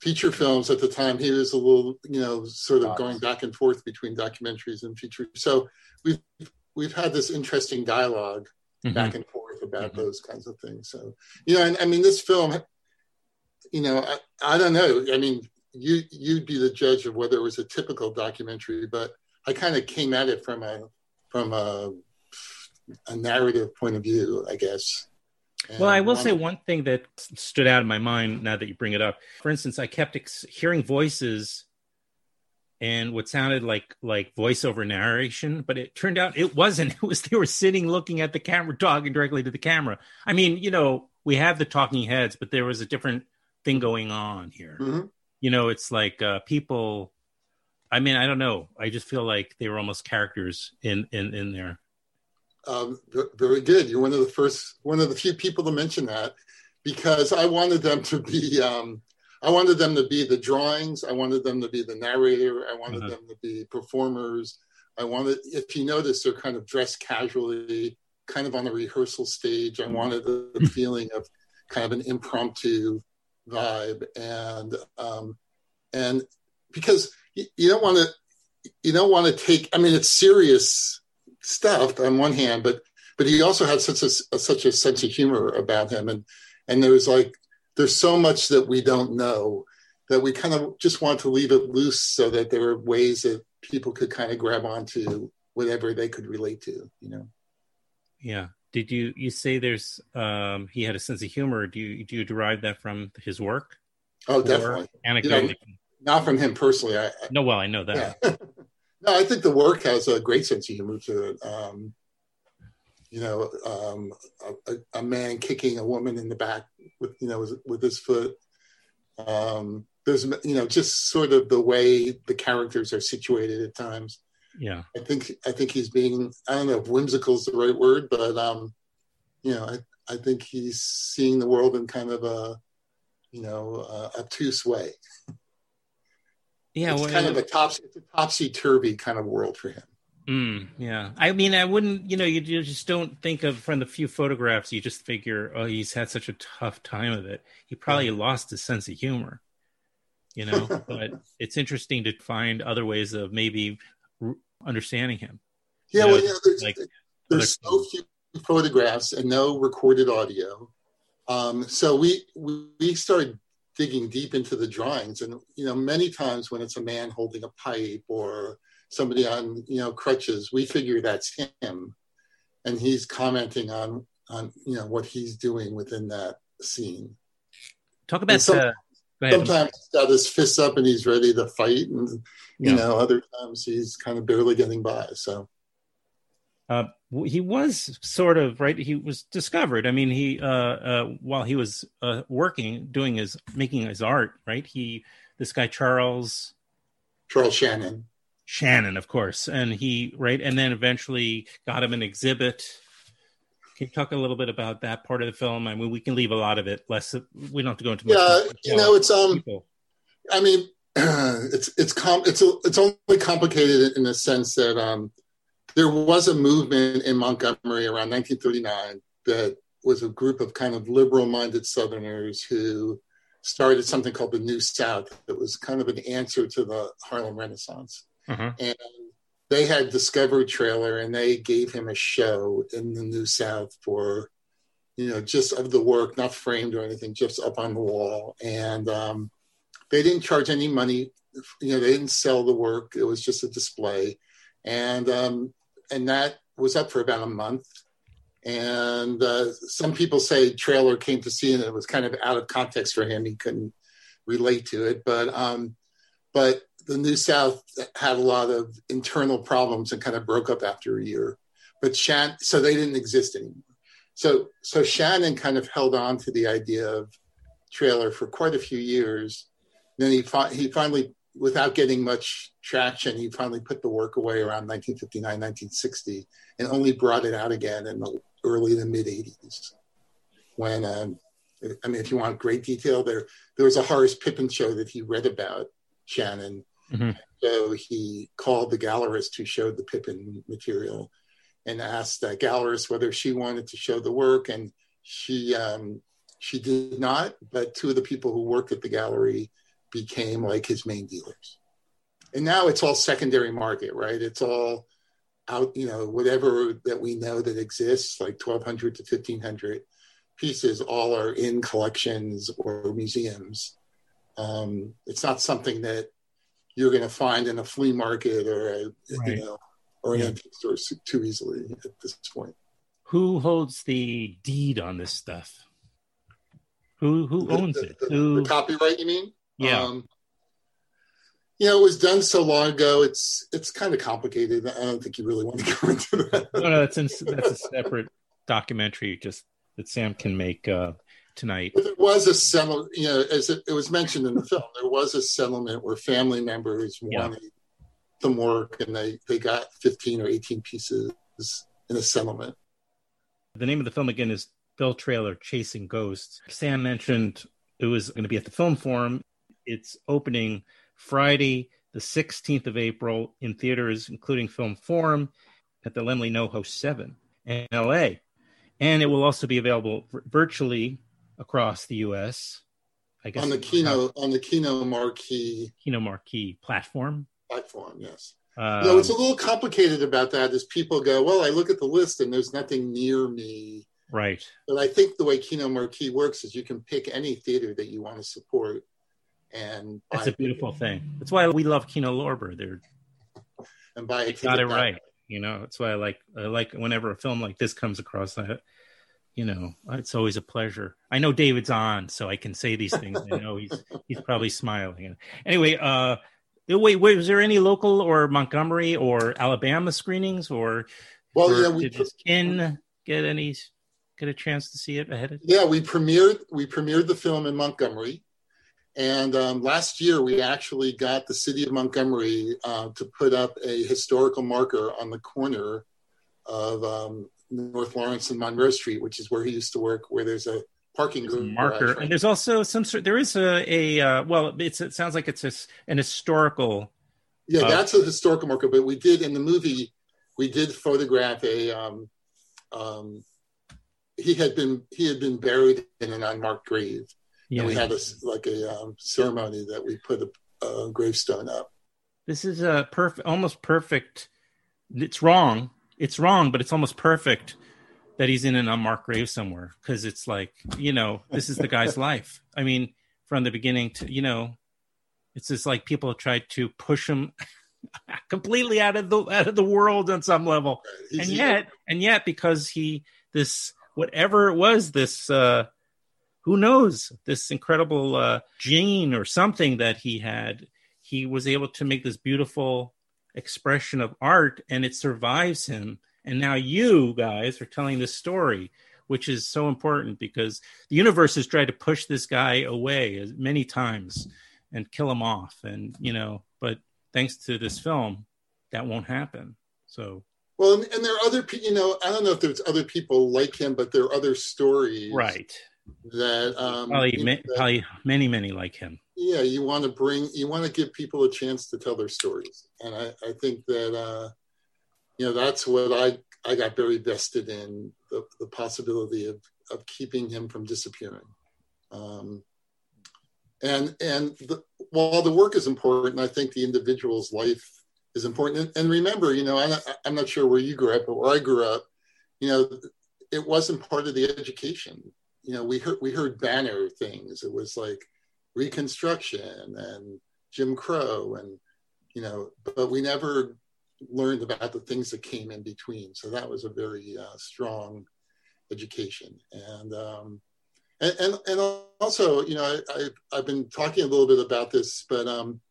feature films at the time. He was a little you know sort of going back and forth between documentaries and feature so we've we've had this interesting dialog mm-hmm. back and forth about mm-hmm. those kinds of things. So you know and I mean this film you know I, I don't know I mean you you'd be the judge of whether it was a typical documentary, but I kind of came at it from a from a, a narrative point of view, I guess. And well, I will say one thing that stood out in my mind now that you bring it up. For instance, I kept ex- hearing voices and what sounded like like voiceover narration, but it turned out it wasn't. It was they were sitting looking at the camera, talking directly to the camera. I mean, you know, we have the talking heads, but there was a different thing going on here. Mm-hmm you know, it's like uh, people. I mean, I don't know. I just feel like they were almost characters in in in there. Um, very good. You're one of the first, one of the few people to mention that, because I wanted them to be. Um, I wanted them to be the drawings. I wanted them to be the narrator. I wanted uh-huh. them to be performers. I wanted, if you notice, they're kind of dressed casually, kind of on the rehearsal stage. I wanted the, the feeling of kind of an impromptu vibe and um, and because you, don't want to you don't want to take i mean it's serious stuff on one hand but but he also had such a, such a sense of humor about him. And and there's like there's so much that we don't know that we kind of just want to leave it loose so that there are ways that people could kind of grab onto whatever they could relate to you know? Yeah did you you say there's um he had a sense of humor. Do you do you derive that from his work? Oh definitely. Anecdotally you know, not from him personally. I, no well i know that. Yeah. no i think the work has a great sense of humor to it. Um you know um a, a man kicking a woman in the back with you know with, with his foot. Um there's you know just sort of the way the characters are situated at times yeah i think i think he's being i don't know if whimsical is the right word but um you know i i think he's seeing the world in kind of a you know uh, obtuse way yeah it's well, kind of a topsy it's a topsy-turvy kind of world for him Mm, yeah, I mean, I wouldn't. You know, you, you, just don't think of from the few photographs. You just figure, oh, he's had such a tough time of it. He probably yeah. lost his sense of humor. You know, but it's interesting to find other ways of maybe understanding him. Yeah, you know, well, yeah, there's, like there's so few photographs and no recorded audio. Um, so we, we we started digging deep into the drawings, and you know, many times when it's a man holding a pipe or somebody on you know crutches, we figure that's him, and he's commenting on on you know what he's doing within that scene. Talk about some, uh, sometimes he's got his fists up and he's ready to fight, and you yeah. know, other times he's kind of barely getting by. So. Uh, he was sort of right. He was discovered. I mean, he uh, uh, while he was uh, working, doing his making his art, right? He this guy Charles Charles Shannon, Shannon, of course, and he right, and then eventually got him an exhibit can you talk a little bit about that part of the film? I mean, we can leave a lot of it. Less, we don't have to go into. Much yeah, you know, it's um. People. I mean, it's it's com- it's a, it's only complicated in the sense that um, there was a movement in Montgomery around 1939 that was a group of kind of liberal-minded Southerners who started something called the New South. That was kind of an answer to the Harlem Renaissance, Mhm. and they had Discovery Traylor, and they gave him a show in the New South for, you know, just of the work, not framed or anything, just up on the wall, and um, they didn't charge any money. You know, they didn't sell the work; it was just a display, and um, and that was up for about a month. And uh, some people say Traylor came to see it, and it was kind of out of context for him; he couldn't relate to it. But um, but the New South had a lot of internal problems and kind of broke up after a year. But Shan, so they didn't exist anymore. So so Shannon kind of held on to the idea of Traylor for quite a few years. Then he fi- he finally, without getting much traction, he finally put the work away around 1959, 1960, and only brought it out again in the early to mid 80s. When um, I mean, if you want great detail, there there was a Horace Pippin show that he read about Shannon. Mhm. So he called the gallerist who showed the Pippin material and asked the gallerist whether she wanted to show the work, and she um, she did not. But two of the people who worked at the gallery became like his main dealers. And now it's all secondary market, right? It's all out, you know, whatever that we know that exists, like 1,200 to 1,500 pieces, all are in collections or museums. Um, it's not something that you're going to find in a flea market or a, Right. you know, or an antique store too easily at this point. Who holds the deed on this stuff? Who who owns it? The, Who? the copyright, you mean? Yeah. Um, you know, it was done so long ago. It's it's kind of complicated. I don't think you really want to go into that. no, no, that's in, that's a separate documentary just that Sam can make uh, tonight. There was a settlement, you know, as it, it was mentioned in the film, there was a settlement where family members Yeah. wanted some work and they, they got 15 or 18 pieces in a settlement. The name of the film again is Bill Traylor Chasing Ghosts. Sam mentioned it was going to be at the Film Forum. It's opening Friday, the 16th of April, in theaters, including Film Forum at the Laemmle NoHo 7 in LA. And it will also be available virtually across the US. I guess On the Kino, on the Kino marquee Kino Marquee platform. platform, yes. Um, no, it's a little complicated about that as people go, well, I look at the list and there's nothing near me. right. But I think the way Kino Marquee works is you can pick any theater that you want to support and That's a beautiful thing. That's why we love Kino Lorber. They're and buy they got it right. You know, that's why I like I like whenever a film like this comes across. I, you know, it's always a pleasure. I know David's on, so I can say these things. I know he's he's probably smiling. Anyway, uh, wait, wait, was there any local or Montgomery or Alabama screenings, or Well, or yeah, we did his kin get any get a chance to see it ahead of? Yeah, we premiered we premiered the film in Montgomery, and um, last year we actually got the city of Montgomery uh, to put up a historical marker on the corner of um, North Lawrence and Monroe Street, which is where he used to work, where there's a parking There's a marker, right and there's also some sort. There is a a uh, well, it's it sounds like it's a, an historical. Yeah, uh, that's a historical marker. But we did in the movie, we did photograph a. Um, um, he had been he had been buried in an unmarked grave, Yeah. and we had a like a um, ceremony that we put a, a gravestone up. This is a perfect, almost perfect. It's wrong. It's wrong, but it's almost perfect that he's in an unmarked grave somewhere because it's like you know this is the guy's life. I mean, from the beginning to you know, it's just like people tried to push him completely out of the out of the world on some level, and yet and yet because he this whatever it was this uh who knows this incredible uh gene or something that he had he was able to make this beautiful expression of art and it survives him. And now you guys are telling this story which is so important because the universe has tried to push this guy away as many times and kill him off. And you know but thanks to this film that won't happen. So Well, and, and there are other, pe- you know, I don't know if there's other people like him, but there are other stories, right. That um, probably, you ma- that- probably many many like him yeah, you want to bring, you want to give people a chance to tell their stories, and I, I think that, uh, you know, that's what I I got very vested in the the possibility of of keeping him from disappearing. Um, and and the, while the work is important, I think the individual's life is important. And, and remember, you know, I, I'm not sure where you grew up, but where I grew up, you know, it wasn't part of the education. You know, we heard we heard banner things. It was like Reconstruction and Jim Crow, and you know, but we never learned about the things that came in between. So that was a very uh, strong education. And um, and, and, and also, you know, I, I, have been talking a little bit about this, but, um,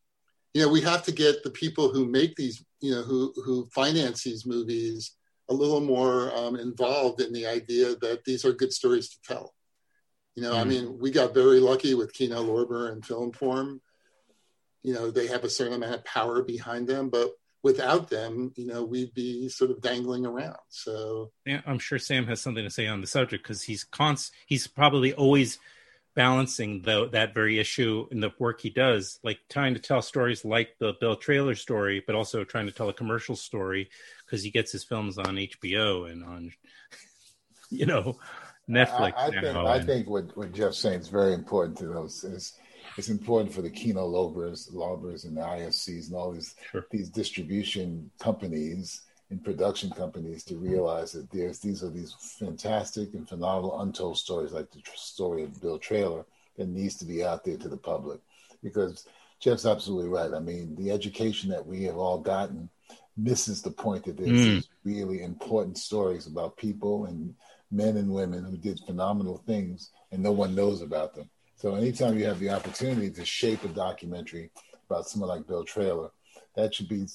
you know, we have to get the people who make these, you know, who, who finance these movies a little more um, involved in the idea that these are good stories to tell. You know, mm-hmm. I mean, we got very lucky with Kino Lorber and Film Forum. You know, they have a certain amount of power behind them, but without them, you know, we'd be sort of dangling around. So yeah, I'm sure Sam has something to say on the subject because he's const he's probably always balancing the, that very issue in the work he does, like trying to tell stories like the Bill Traylor story, but also trying to tell a commercial story because he gets his films on HBO and on, you know, Netflix. I, I think I think what, what Jeff's saying is very important to those is it's important for the Kino Lorbers, Lorbers and the IFCs and all these sure. these distribution companies and production companies to realize that there's these are these fantastic and phenomenal untold stories like the story of Bill Traylor that needs to be out there to the public because Jeff's absolutely right. I mean, the education that we have all gotten misses the point that there's mm. these really important stories about people and men and women who did phenomenal things and no one knows about them. So anytime you have the opportunity to shape a documentary about someone like Bill Traylor, that should be,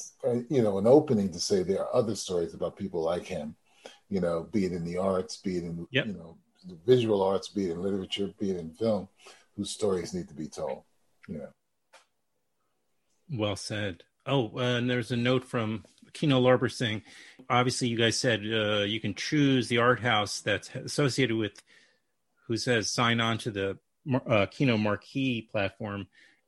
you know, an opening to say there are other stories about people like him, you know, be it in the arts, be it in, yep. you know, the visual arts, be it in literature, be it in film, whose stories need to be told, you know. Well said. Oh, uh, and there's a note from Kino Lorber thing, obviously, you guys said uh, you can choose the art house that's associated with who says sign on to the uh, Kino Marquee platform,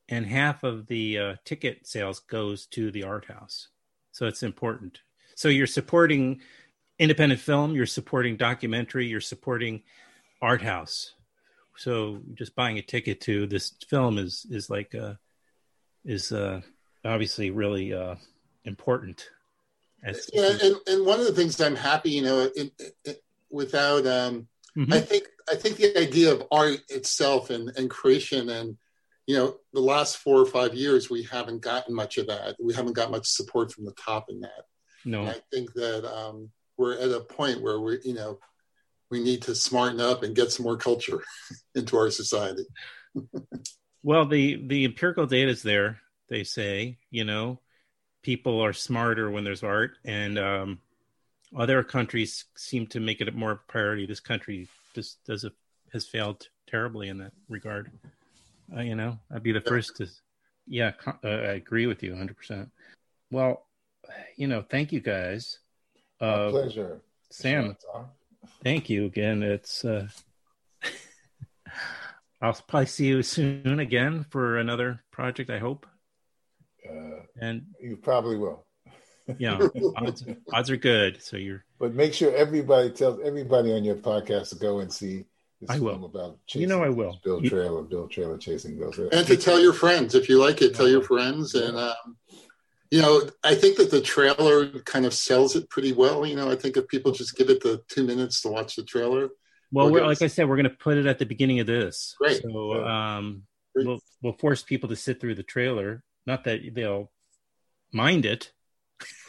and half of the uh, ticket sales goes to the art house. So it's important. So you're supporting independent film, you're supporting documentary, you're supporting art house. So just buying a ticket to this film is is like uh, is uh, obviously really uh, important. Yeah, and, and one of the things I'm happy, you know, it, it, without um, Mm-hmm. I think I think the idea of art itself and, and creation and you know the last four or five years we haven't gotten much of that. We haven't got much support from the top in that. No, and I think that um, we're at a point where we you know we need to smarten up and get some more culture into our society. well, the the empirical data is there. They say you know people are smarter when there's art, and um, other countries seem to make it a more priority. This country just does it has failed terribly in that regard. Uh, you know, I'd be the first to, yeah, uh, I agree with you 100. percent Well, you know, thank you guys. Uh, pleasure, Sam. Thank you again. It's. uh I'll probably see you soon again for another project. I hope. And you probably will yeah, odds, odds are good. So you're. But make sure everybody tells everybody on your podcast to go and see this I film will. about chasing, you know I will. Bill Traylor, Bill Traylor chasing ghosts, and to tell your friends if you like it, tell your friends, and um, you know I think that the trailer kind of sells it pretty well. You know, I think if people just give it the two minutes to watch the trailer. Well, we're, like I said, we're going to put it at the beginning of this. Great. So um, Great. we'll we'll force people to sit through the trailer. Not that they'll mind it,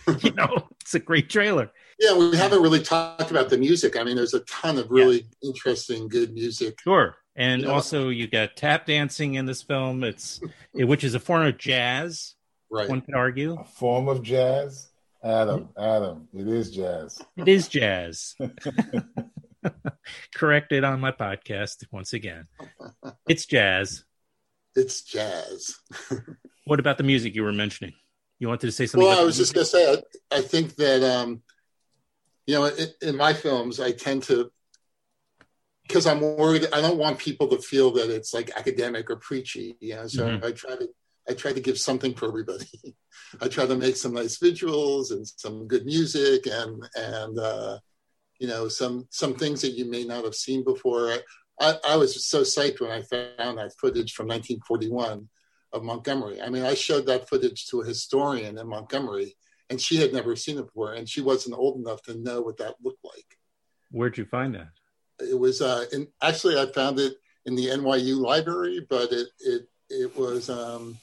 you know, it's a great trailer. Yeah, we haven't really talked about the music. I mean, there's a ton of really yeah. interesting, good music. Sure, and you know, also you got tap dancing in this film. It's which is a form of jazz. Right. One could argue a form of jazz. Adam, hmm? Adam, it is jazz. It is jazz. Corrected on my podcast once again. It's jazz. It's jazz. what about the music you were mentioning? You wanted to say something? Well, I was just going to say, I, I, think that, um, you know, in, in my films, I tend to, because I'm worried, I don't want people to feel that it's like academic or preachy, you know, so mm-hmm. I try to, I try to give something for everybody. I try to make some nice visuals and some good music and, and, uh, you know, some some things that you may not have seen before. I, I was so psyched when I found that footage from 1941 of Montgomery. I mean, I showed that footage to a historian in Montgomery, and she had never seen it before, and she wasn't old enough to know what that looked like. Where'd you find that? It was, uh, in, actually, I found it in the NYU library, but it it it was. Um,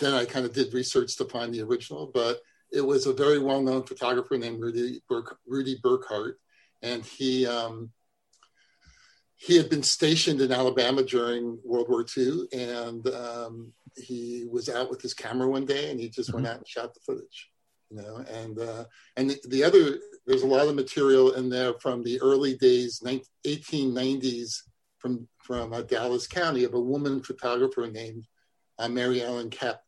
then I kind of did research to find the original, but it was a very well-known photographer named Rudy Burk, Rudy Burckhardt, and he um, he had been stationed in Alabama during World War II, and um, he was out with his camera one day, and he just went out and shot the footage. You know, and uh, and the, the other there's a lot of material in there from the early days, 1890s, from from uh, Dallas County of a woman photographer named uh, Mary Ellen Kepp,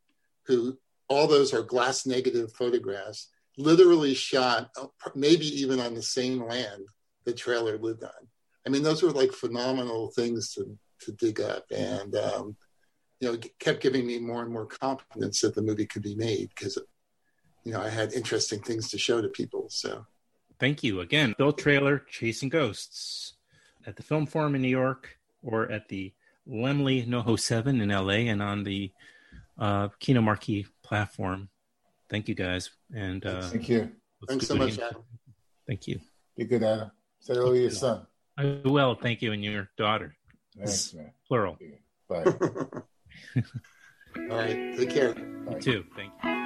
who all those are glass negative photographs, literally shot uh, maybe even on the same land the Traylor lived on. I mean, those were like phenomenal things to, to dig up. And, um, you know, it kept giving me more and more confidence that the movie could be made because, you know, I had interesting things to show to people. So thank you again. Bill Traylor, Chasing Ghosts at the Film Forum in New York or at the Laemmle NoHo 7 in LA and on the uh, Kino Marquee platform. Thank you guys. And uh, thank you. Thanks so much, Adam. Thank you. Be good, Adam. Say hello to your son. I will. Thank you. And your daughter. Thanks, man. Plural. Bye. All right. Take care. Bye. You too. Thank you.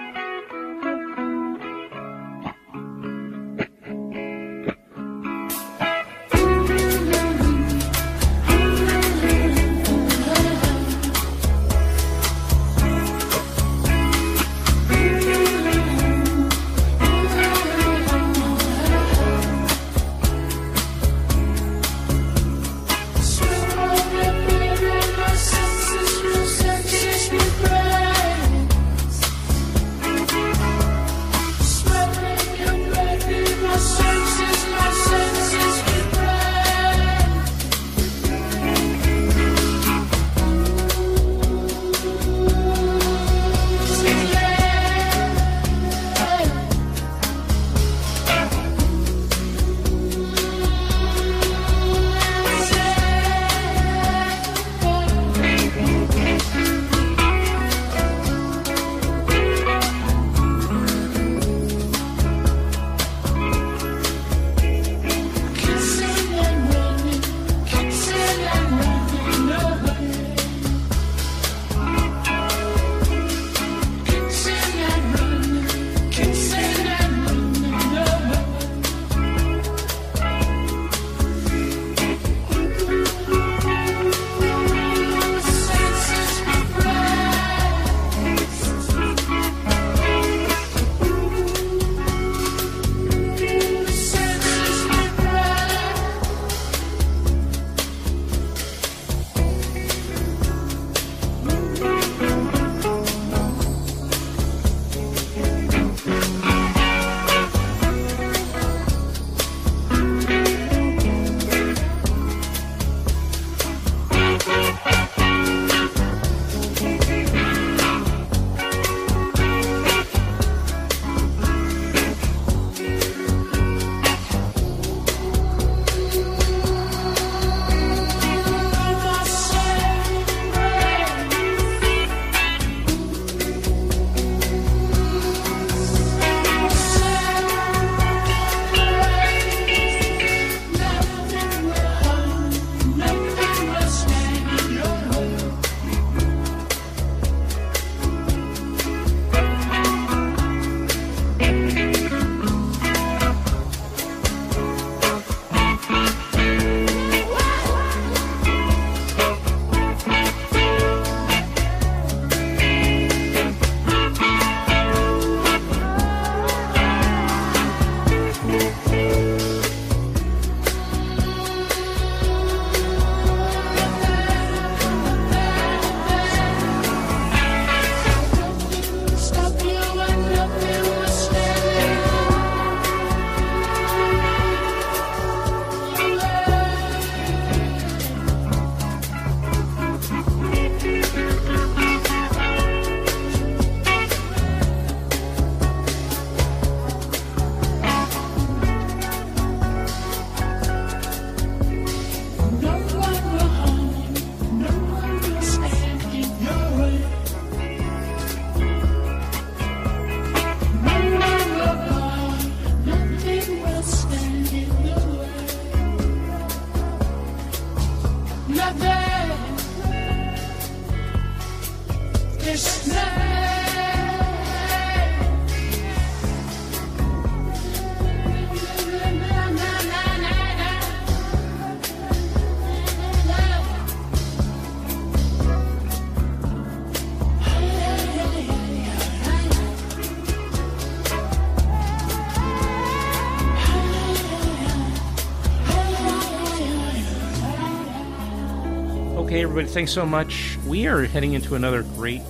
Thanks so much. We are heading into another great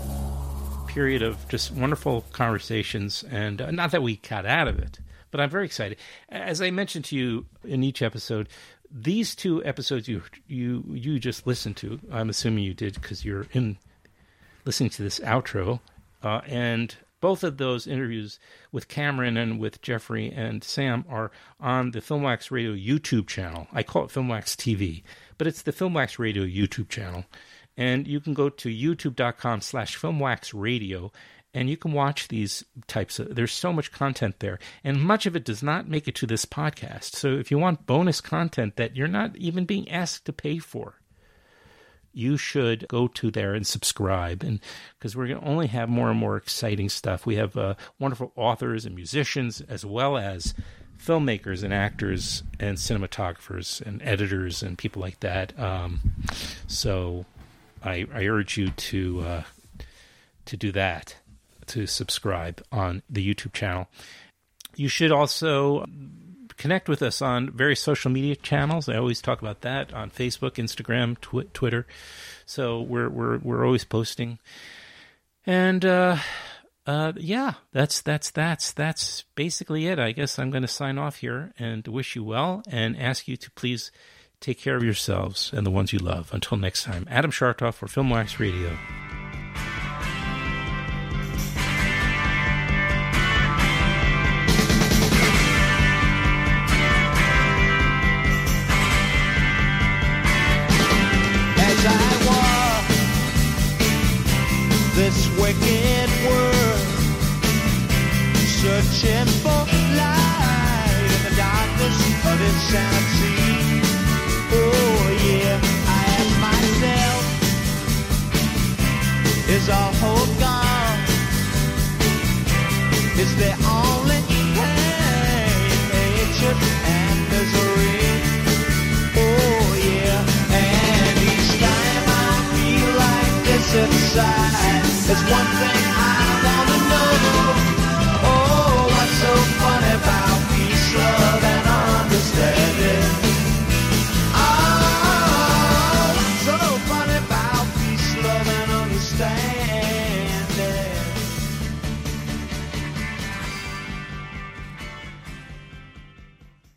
period of just wonderful conversations, and uh, not that we got out of it, but I'm very excited. As I mentioned to you in each episode, these two episodes you you you just listened to, I'm assuming you did because you're in listening to this outro, uh, and both of those interviews with Cameron and with Jeffrey and Sam are on the Filmwax Radio YouTube channel. I call it Filmwax TV, but it's the Filmwax Radio YouTube channel. And you can go to youtube.com slash filmwaxradio and you can watch these types of there's so much content there. And much of it does not make it to this podcast. So if you want bonus content that you're not even being asked to pay for you should go to there and subscribe. And because we're going to only have more and more exciting stuff. We have uh, wonderful authors and musicians as well as filmmakers and actors and cinematographers and editors and people like that um, so I, I, urge you to uh, to do that to subscribe on the youtube channel you should also connect with us on various social media channels. I always talk about that on Facebook, Instagram, tw- Twitter. So we're we're we're always posting, and uh, uh, yeah, that's that's that's that's basically it. I guess I'm going to sign off here and wish you well and ask you to please take care of yourselves and the ones you love. Until next time, Adam Schartoff for Filmwax Radio. There's one thing